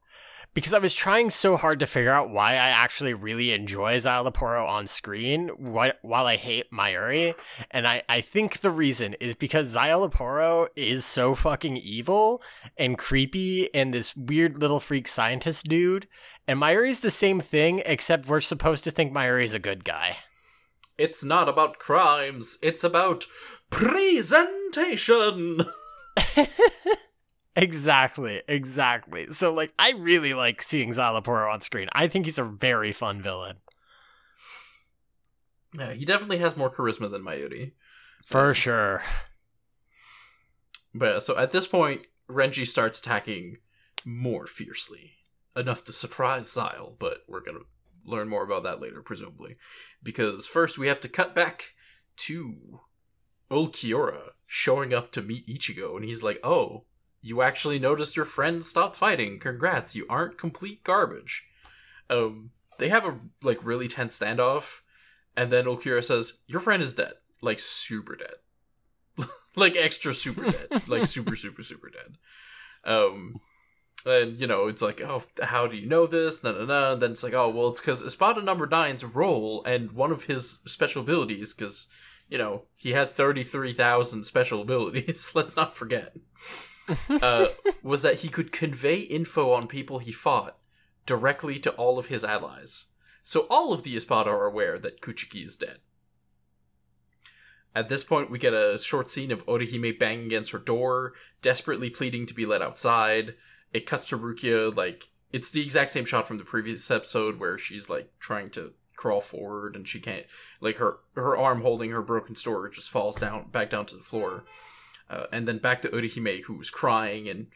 Speaker 1: because I was trying so hard to figure out why I actually really enjoy Szayelaporro on screen while I hate Mayuri. And I, I think the reason is because Szayelaporro is so fucking evil and creepy and this weird little freak scientist dude. And Mayuri's the same thing, except we're supposed to think Mayuri's a good guy.
Speaker 2: It's not about crimes, it's about presentation.
Speaker 1: Exactly, exactly. So like I really like seeing Szayelaporro on screen. I think he's a very fun villain.
Speaker 2: Yeah, he definitely has more charisma than Mayuri.
Speaker 1: For um, sure.
Speaker 2: But so at this point, Renji starts attacking more fiercely. Enough to surprise Szayel, but we're gonna learn more about that later, presumably. Because first we have to cut back to Ulquiorra showing up to meet Ichigo, and he's like, Oh, you actually noticed your friend stopped fighting. Congrats, you aren't complete garbage. Um, they have a like really tense standoff, and then Ulquiorra says, "Your friend is dead, like super dead, like extra super dead, like super super super dead." Um, and you know it's like, "Oh, how do you know this?" No, no, no. Then it's like, "Oh, well, it's because Espada number nine's role and one of his special abilities, because." You know, he had 33,000 special abilities. Let's not forget. uh, was that he could convey info on people he fought directly to all of his allies. So all of the Espada are aware that Kuchiki is dead. At this point, we get a short scene of Orihime banging against her door, desperately pleading to be let outside. It cuts to Rukia, like, it's the exact same shot from the previous episode where she's, like, trying to crawl forward and she can't, like, her, her arm holding her broken sword just falls down, back down to the floor. Uh, and then back to Orihime, who was crying and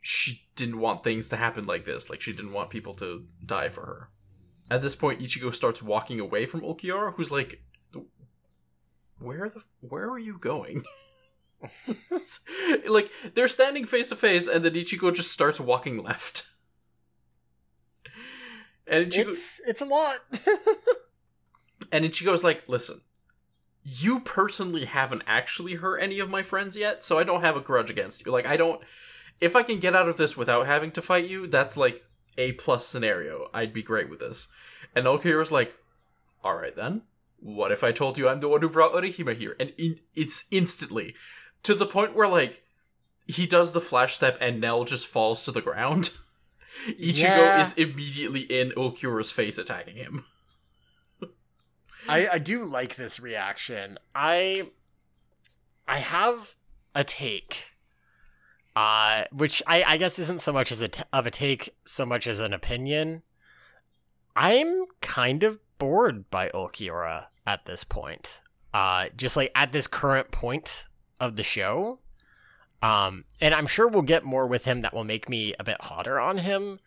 Speaker 2: she didn't want things to happen like this. Like she didn't want people to die for her. At this point, Ichigo starts walking away from Ulquiorra, who's like, "Where the where are you going?" like they're standing face to face, and then Ichigo just starts walking left.
Speaker 1: And Ichigo, it's it's a lot.
Speaker 2: and Ichigo's like, "Listen, you personally haven't actually hurt any of my friends yet, so I don't have a grudge against you. Like I don't if I can get out of this without having to fight you, that's like a plus scenario. I'd be great with this. And was like, all right then. What if I told you I'm the one who brought Orihime here? And in, it's instantly to the point where like he does the flash step and Nel just falls to the ground. Ichigo yeah. is immediately in Ulquiorra's face attacking him.
Speaker 1: I, I do like this reaction. I I have a take, uh, which I, I guess isn't so much as a t- of a take, so much as an opinion. I'm kind of bored by Ulquiorra at this point. Uh, just like at this current point of the show. Um, and I'm sure we'll get more with him that will make me a bit hotter on him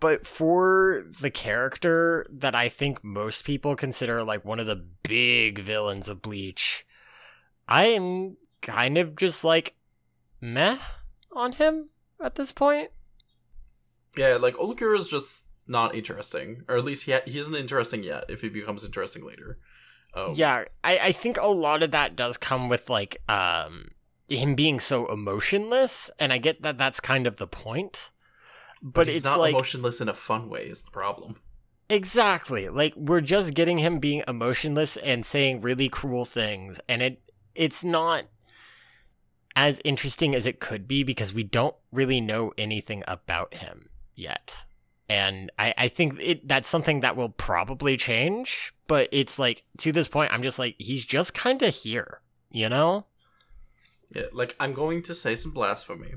Speaker 1: but for the character that I think most people consider like one of the big villains of Bleach, I am kind of just like meh on him at this point.
Speaker 2: Yeah, like Ulquiorra is just not interesting, or at least he ha- he isn't interesting yet. If he becomes interesting later, um,
Speaker 1: Yeah, I, I think a lot of that does come with like um him being so emotionless, and I get that that's kind of the point. But,
Speaker 2: he's
Speaker 1: it's
Speaker 2: not
Speaker 1: like
Speaker 2: emotionless in a fun way. Is the problem?
Speaker 1: exactly like we're just getting him being emotionless and saying really cruel things, and it it's not as interesting as it could be because we don't really know anything about him yet. And I, I think it that's something that will probably change, but it's like to this point I'm just like he's just kind of here, you know?
Speaker 2: Yeah, like I'm going to say some blasphemy,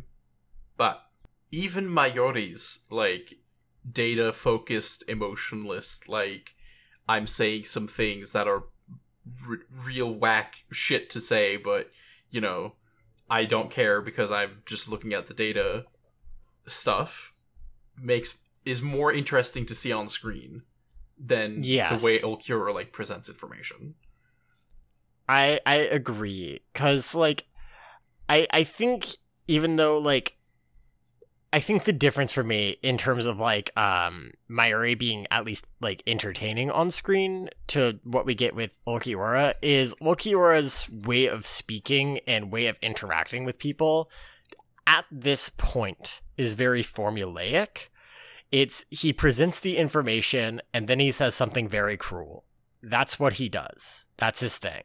Speaker 2: but even Mayuri's like data focused emotionless, like I'm saying some things that are r- real whack shit to say, but you know, I don't care because I'm just looking at the data stuff makes is more interesting to see on screen than
Speaker 1: Yes.
Speaker 2: the way Ulquiorra like presents information.
Speaker 1: I I agree cuz like I I think even though like I think the difference for me in terms of like um Mayuri being at least like entertaining on screen to what we get with Ulquiorra is Ulquiorra's way of speaking and way of interacting with people at this point is very formulaic. It's he presents the information and then he says something very cruel. That's what he does. That's his thing.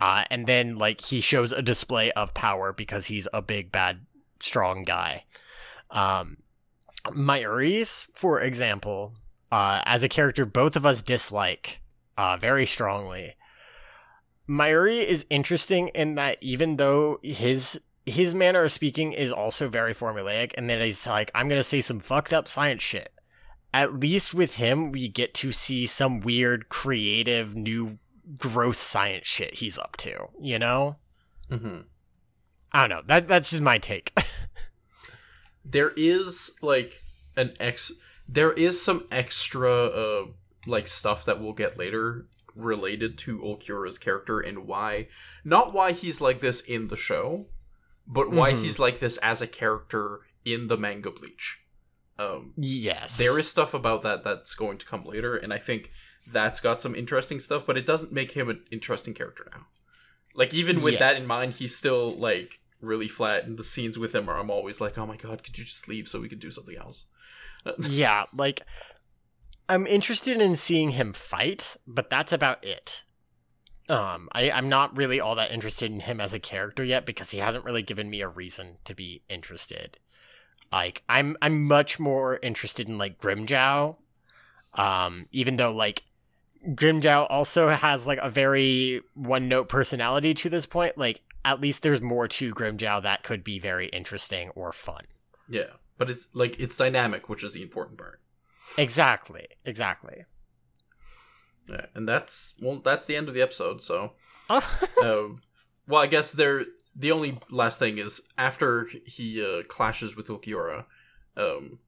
Speaker 1: Uh, and then like he shows a display of power because he's a big bad strong guy. Um, for example, uh, as a character, both of us dislike uh, very strongly. Mayuri is interesting in that even though his his manner of speaking is also very formulaic, and that he's like, I'm gonna say some fucked up science shit. At least with him, we get to see some weird, creative, new gross science shit he's up to, you know?
Speaker 2: Mm-hmm.
Speaker 1: I don't know. That that's just my take.
Speaker 2: there is like an ex there is some extra uh like stuff that we'll get later related to Ulquiorra's character and why not why he's like this in the show but why
Speaker 1: Mhm.
Speaker 2: he's like this as a character in the manga bleach um
Speaker 1: yes.
Speaker 2: there is stuff about that that's going to come later and i think that's got some interesting stuff but it doesn't make him an interesting character now like even with that in mind he's still like really flat and the scenes with him are i'm always like oh my god could you just leave so we could do something else
Speaker 1: yeah, like I'm interested in seeing him fight, but that's about it. Um, I, I'm not really all that interested in him as a character yet because he hasn't really given me a reason to be interested. Like I'm I'm much more interested in like Grimmjow. Um, even though like Grimmjow also has like a very one note personality to this point, like at least there's more to Grimmjow that could be very interesting or fun.
Speaker 2: yeah but it's like it's dynamic which is the important part
Speaker 1: Exactly. Exactly.
Speaker 2: yeah and that's well that's the end of the episode so
Speaker 1: Oh.
Speaker 2: um, well, I guess there. The only last thing is after he uh, clashes with Ulquiorra, um,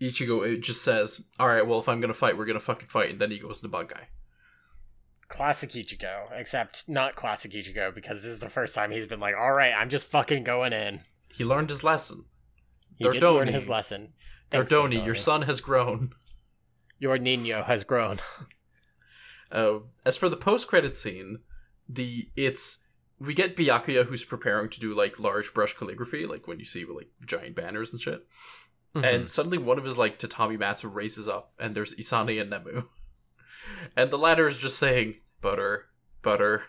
Speaker 2: Ichigo it just says, "All right, well, if I'm gonna fight, we're gonna fucking fight," and then he goes to Bug Guy.
Speaker 1: classic Ichigo, except not classic Ichigo because this is the first time he's been like, "All right, I'm just fucking going in."
Speaker 2: He learned his lesson.
Speaker 1: He did learn his lesson. Thanks,
Speaker 2: Dordoni, your son has grown.
Speaker 1: your Nino has grown.
Speaker 2: Uh, as for the post-credit scene, the it's we get Byakuya who's preparing to do like large brush calligraphy, like when you see like giant banners and shit.
Speaker 1: Mm-hmm.
Speaker 2: and suddenly one of his like tatami mats raises up and there's isane and nemu. And the latter is just saying butter butter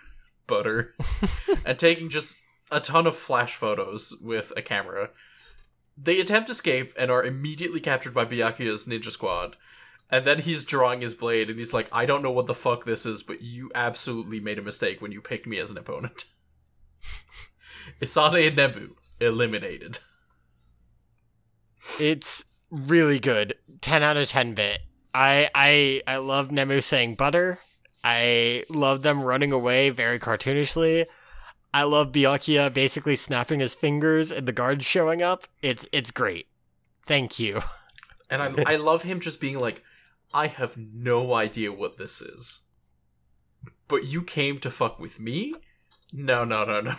Speaker 2: butter and taking just a ton of flash photos with a camera. They attempt escape and are immediately captured by byakuya's ninja squad. And then he's drawing his blade and he's like i don't know what the fuck this is but you absolutely made a mistake when you picked me as an opponent. Isane and nemu eliminated
Speaker 1: it's really good. Ten out of ten bit. I I I love Nemu saying butter. I love them running away very cartoonishly. I love Byakuya basically snapping his fingers and the guards showing up. It's it's great. Thank you.
Speaker 2: And I, I love him just being like, I have no idea what this is. But you came to fuck with me? No, no, no, no.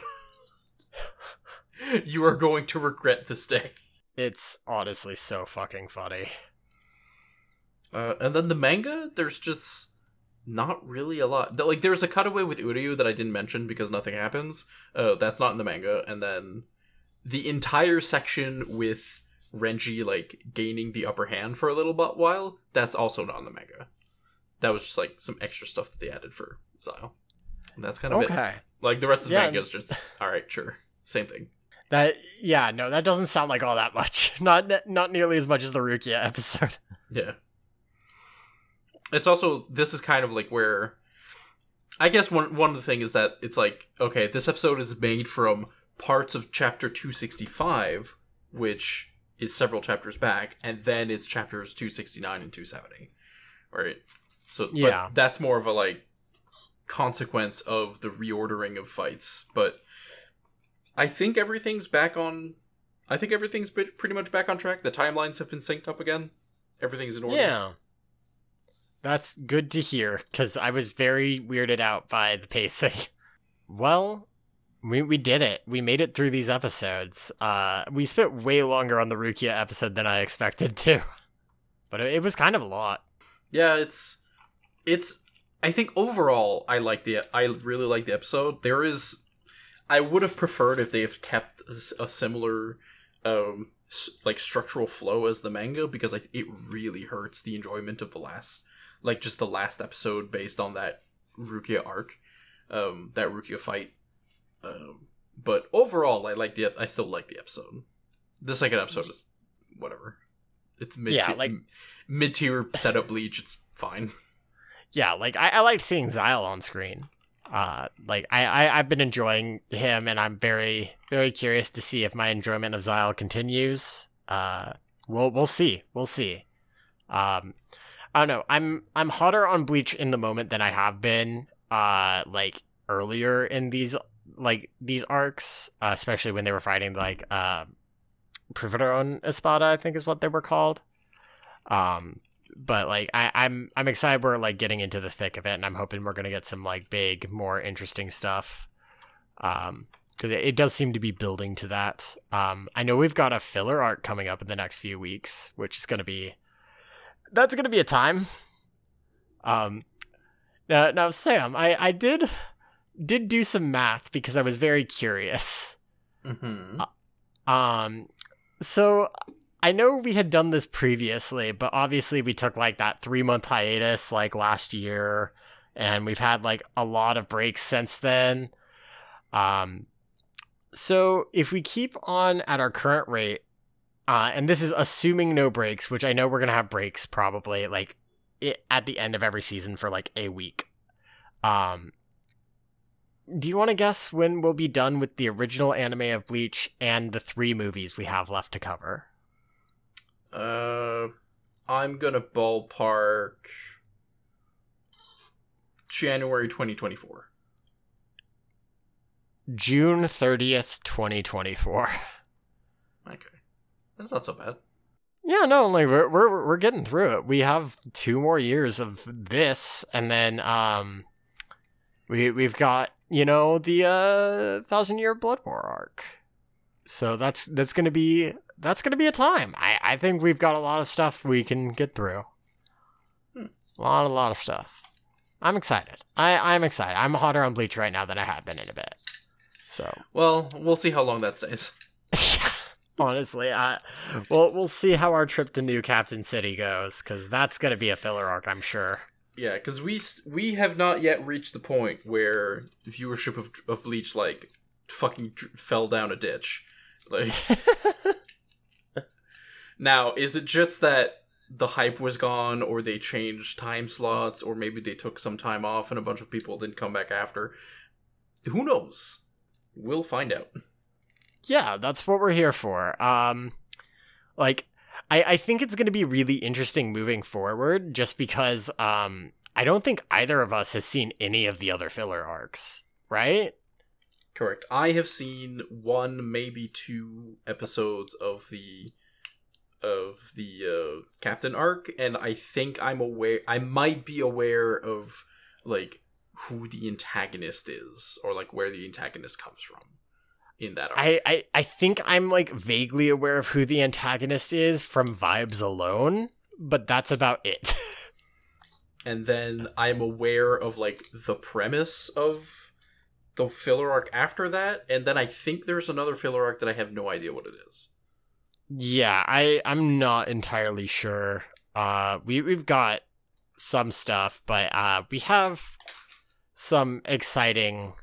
Speaker 2: you are going to regret this day.
Speaker 1: It's honestly so fucking funny.
Speaker 2: Uh, and then the manga, there's just not really a lot. Like there's a cutaway with Uryu that I didn't mention because nothing happens. Uh, that's not in the manga. And then the entire section with Renji like gaining the upper hand for a little bit while, that's also not in the manga. That was just like some extra stuff that they added for Szayel. And that's kind of
Speaker 1: Okay.
Speaker 2: it. Like the rest of the
Speaker 1: Yeah.
Speaker 2: manga is just all right, sure, same thing.
Speaker 1: That yeah, no, that doesn't sound like all that much. Not not nearly as much as the Rukia episode.
Speaker 2: Yeah. It's also this is kind of like where I guess one one of the thing is that it's like okay, this episode is made from parts of chapter 265, which is several chapters back, and then it's chapters 269 and 270. Right? So but
Speaker 1: Yeah.
Speaker 2: that's more of a like consequence of the reordering of fights, but I think everything's back on I think everything's been pretty much back on track. The timelines have been synced up again. Everything's in order.
Speaker 1: Yeah. That's good to hear, because I was very weirded out by the pacing. Well, we, we did it. We made it through these episodes. Uh, we spent way longer on the Rukia episode than I expected to. But it, it was kind of a lot.
Speaker 2: Yeah, it's it's I think overall I like the I really like the episode. There is I would have preferred if they have kept a similar um s- like structural flow as the manga because like it really hurts the enjoyment of the last like just the last episode based on that Rukia arc um that Rukia fight um but overall I like the I still like the episode. The second episode is whatever. It's mid
Speaker 1: Yeah, like-
Speaker 2: mid tier setup bleach. It's fine.
Speaker 1: Yeah, like I, I liked seeing Szayel on screen. Uh, like I, I I've been enjoying him, and I'm very very curious to see if my enjoyment of Szayel continues. Uh, we'll we'll see, we'll see. Um, I don't know. I'm I'm hotter on Bleach in the moment than I have been. Uh, like earlier in these like these arcs, uh, especially when they were fighting like uh, Privaron Espada, I think is what they were called. Um, but like I, I'm I'm excited we're like getting into the thick of it, and I'm hoping we're gonna get some like big, more interesting stuff. Um, because it, it does seem to be building to that. Um, I know we've got a filler arc coming up in the next few weeks, which is gonna be that's gonna be a time. Um, now, now Sam, I I did did do some math because I was very curious.
Speaker 2: Mm-hmm.
Speaker 1: Um, so I know we had done this previously, but obviously we took like that three month hiatus like last year, and we've had like a lot of breaks since then. Um, so if we keep on at our current rate, uh, and this is assuming no breaks, which I know we're gonna have breaks probably like it, at the end of every season for like a week. Um, do you want to guess when we'll be done with the original anime of Bleach and the three movies we have left to cover?
Speaker 2: Uh, I'm gonna ballpark January 2024.
Speaker 1: June 30th, 2024.
Speaker 2: Okay, that's not so bad.
Speaker 1: Yeah, no, like we're we're we're getting through it. We have two more years of this, and then um, we we've got you know the uh thousand year blood war arc. So that's that's gonna be that's gonna be a time. I I think we've got a lot of stuff we can get through.
Speaker 2: Hmm.
Speaker 1: A lot a lot of stuff. I'm excited. I I'm excited. I'm hotter on Bleach right now than I have been in a bit. So
Speaker 2: Well, we'll see how long that stays.
Speaker 1: honestly, I well we'll see how our trip to New Captain City goes because that's gonna be a filler arc, I'm sure.
Speaker 2: Yeah, because we we have not yet reached the point where viewership of of Bleach like fucking fell down a ditch. Like now, is it just that the hype was gone, or they changed time slots, or maybe they took some time off and a bunch of people didn't come back after? Who knows? We'll find out.
Speaker 1: yeah, that's what we're here for. Um, like, I, I think it's going to be really interesting moving forward just because um, I don't think either of us has seen any of the other filler arcs, right?
Speaker 2: Correct. I have seen one, maybe two episodes of the of the uh, Captain arc, and I think I'm aware. I might be aware of like who the antagonist is, or like where the antagonist comes from. in that arc.
Speaker 1: I, I I think I'm like vaguely aware of who the antagonist is from vibes alone, but that's about it.
Speaker 2: and then I'm aware of like the premise of the filler arc after that, and then I think there's another filler arc that I have no idea what it is.
Speaker 1: Yeah, I I'm not entirely sure. Uh, we we've got some stuff, but uh, we have some exciting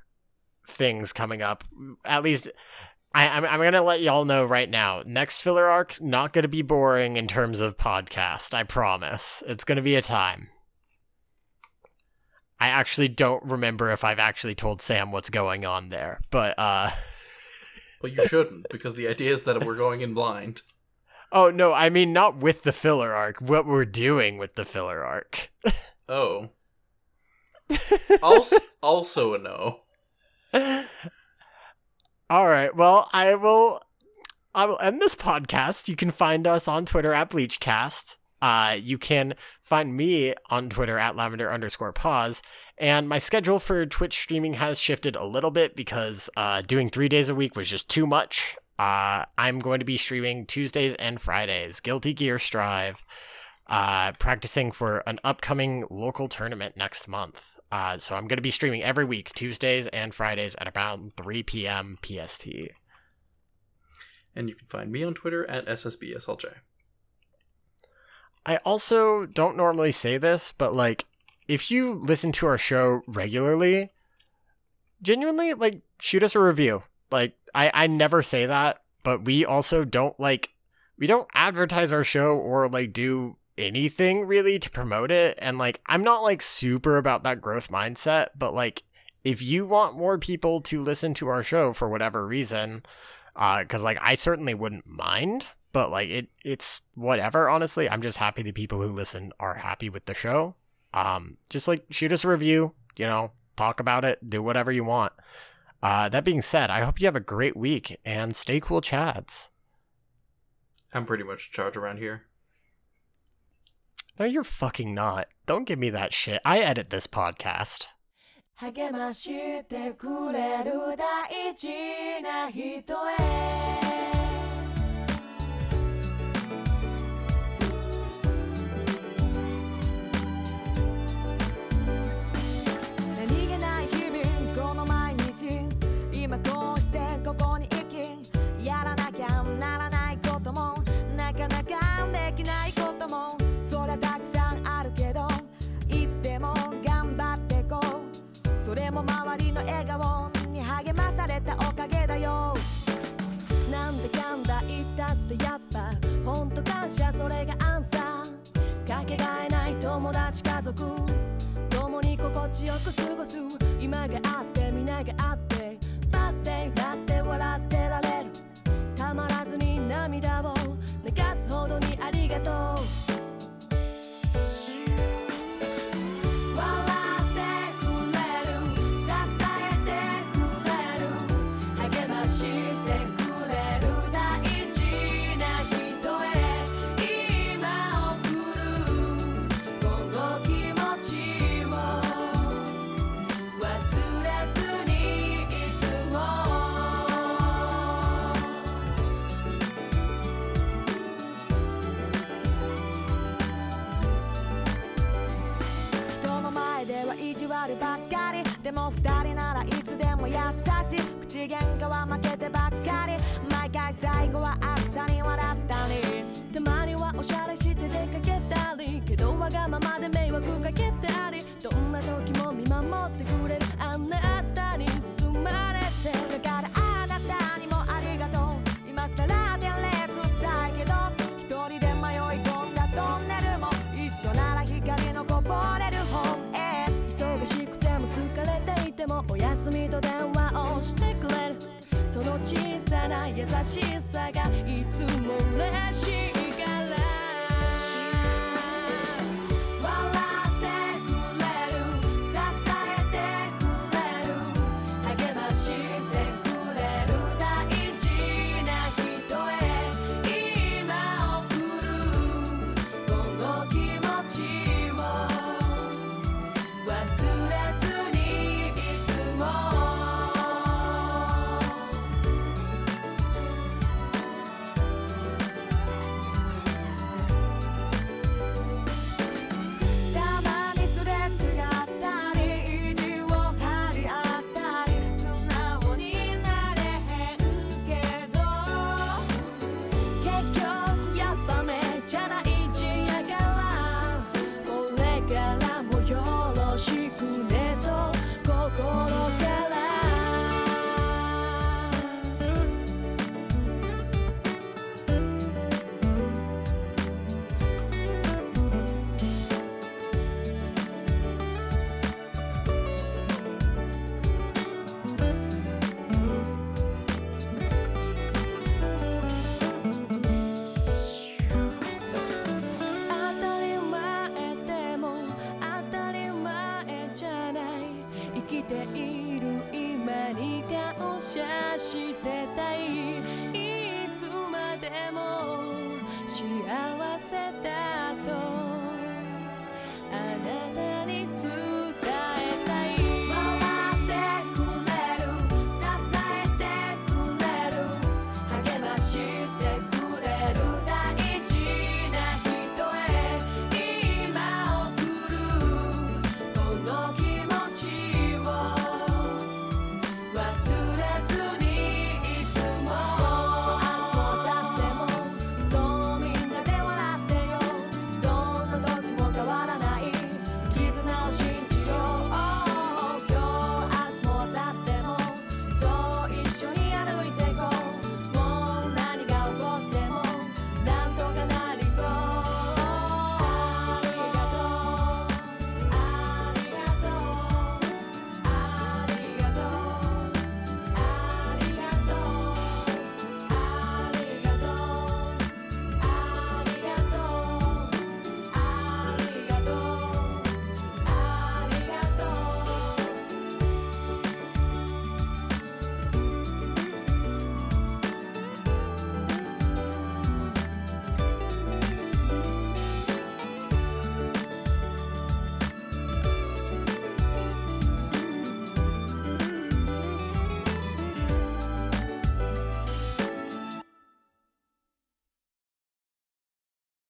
Speaker 1: things coming up. At least. I, I'm, I'm gonna let y'all know right now. Next filler arc not gonna be boring in terms of podcast. I promise. It's gonna be a time. I actually don't remember if I've actually told Sam what's going on there, but uh
Speaker 2: Well, you shouldn't, because the idea is that we're going in blind.
Speaker 1: Oh no, I mean not with the filler arc, what we're doing with the filler arc.
Speaker 2: Oh. Also, also a no.
Speaker 1: All right, well, I will I will end this podcast. You can find us on Twitter at Bleachcast. Uh, you can find me on Twitter at lavender underscore pause. And my schedule for Twitch streaming has shifted a little bit because uh, doing three days a week was just too much. Uh, I'm going to be streaming Tuesdays and Fridays, Guilty Gear Strive, uh, practicing for an upcoming local tournament next month. Uh, so I'm going to be streaming every week, Tuesdays and Fridays at around 3 p.m. PST.
Speaker 2: And you can find me on Twitter at SSBSLJ.
Speaker 1: I also don't normally say this, but like, if you listen to our show regularly, genuinely, like, shoot us a review. Like, I, I never say that, but we also don't like, we don't advertise our show or like do anything really to promote it. And like, I'm not like super about that growth mindset, but like, if you want more people to listen to our show for whatever reason, uh, cause like, I certainly wouldn't mind, but like it it's whatever honestly i'm just happy the people who listen are happy with the show um just like shoot us a review you know talk about it do whatever you want uh that being said i hope you have a great week and stay cool chads
Speaker 2: I'm pretty much in charge around here.
Speaker 1: no you're fucking not don't give me that shit i edit this podcast
Speaker 3: 励ましてくれる大事な人へ でも二人ならいつでも優しい。口喧嘩は負け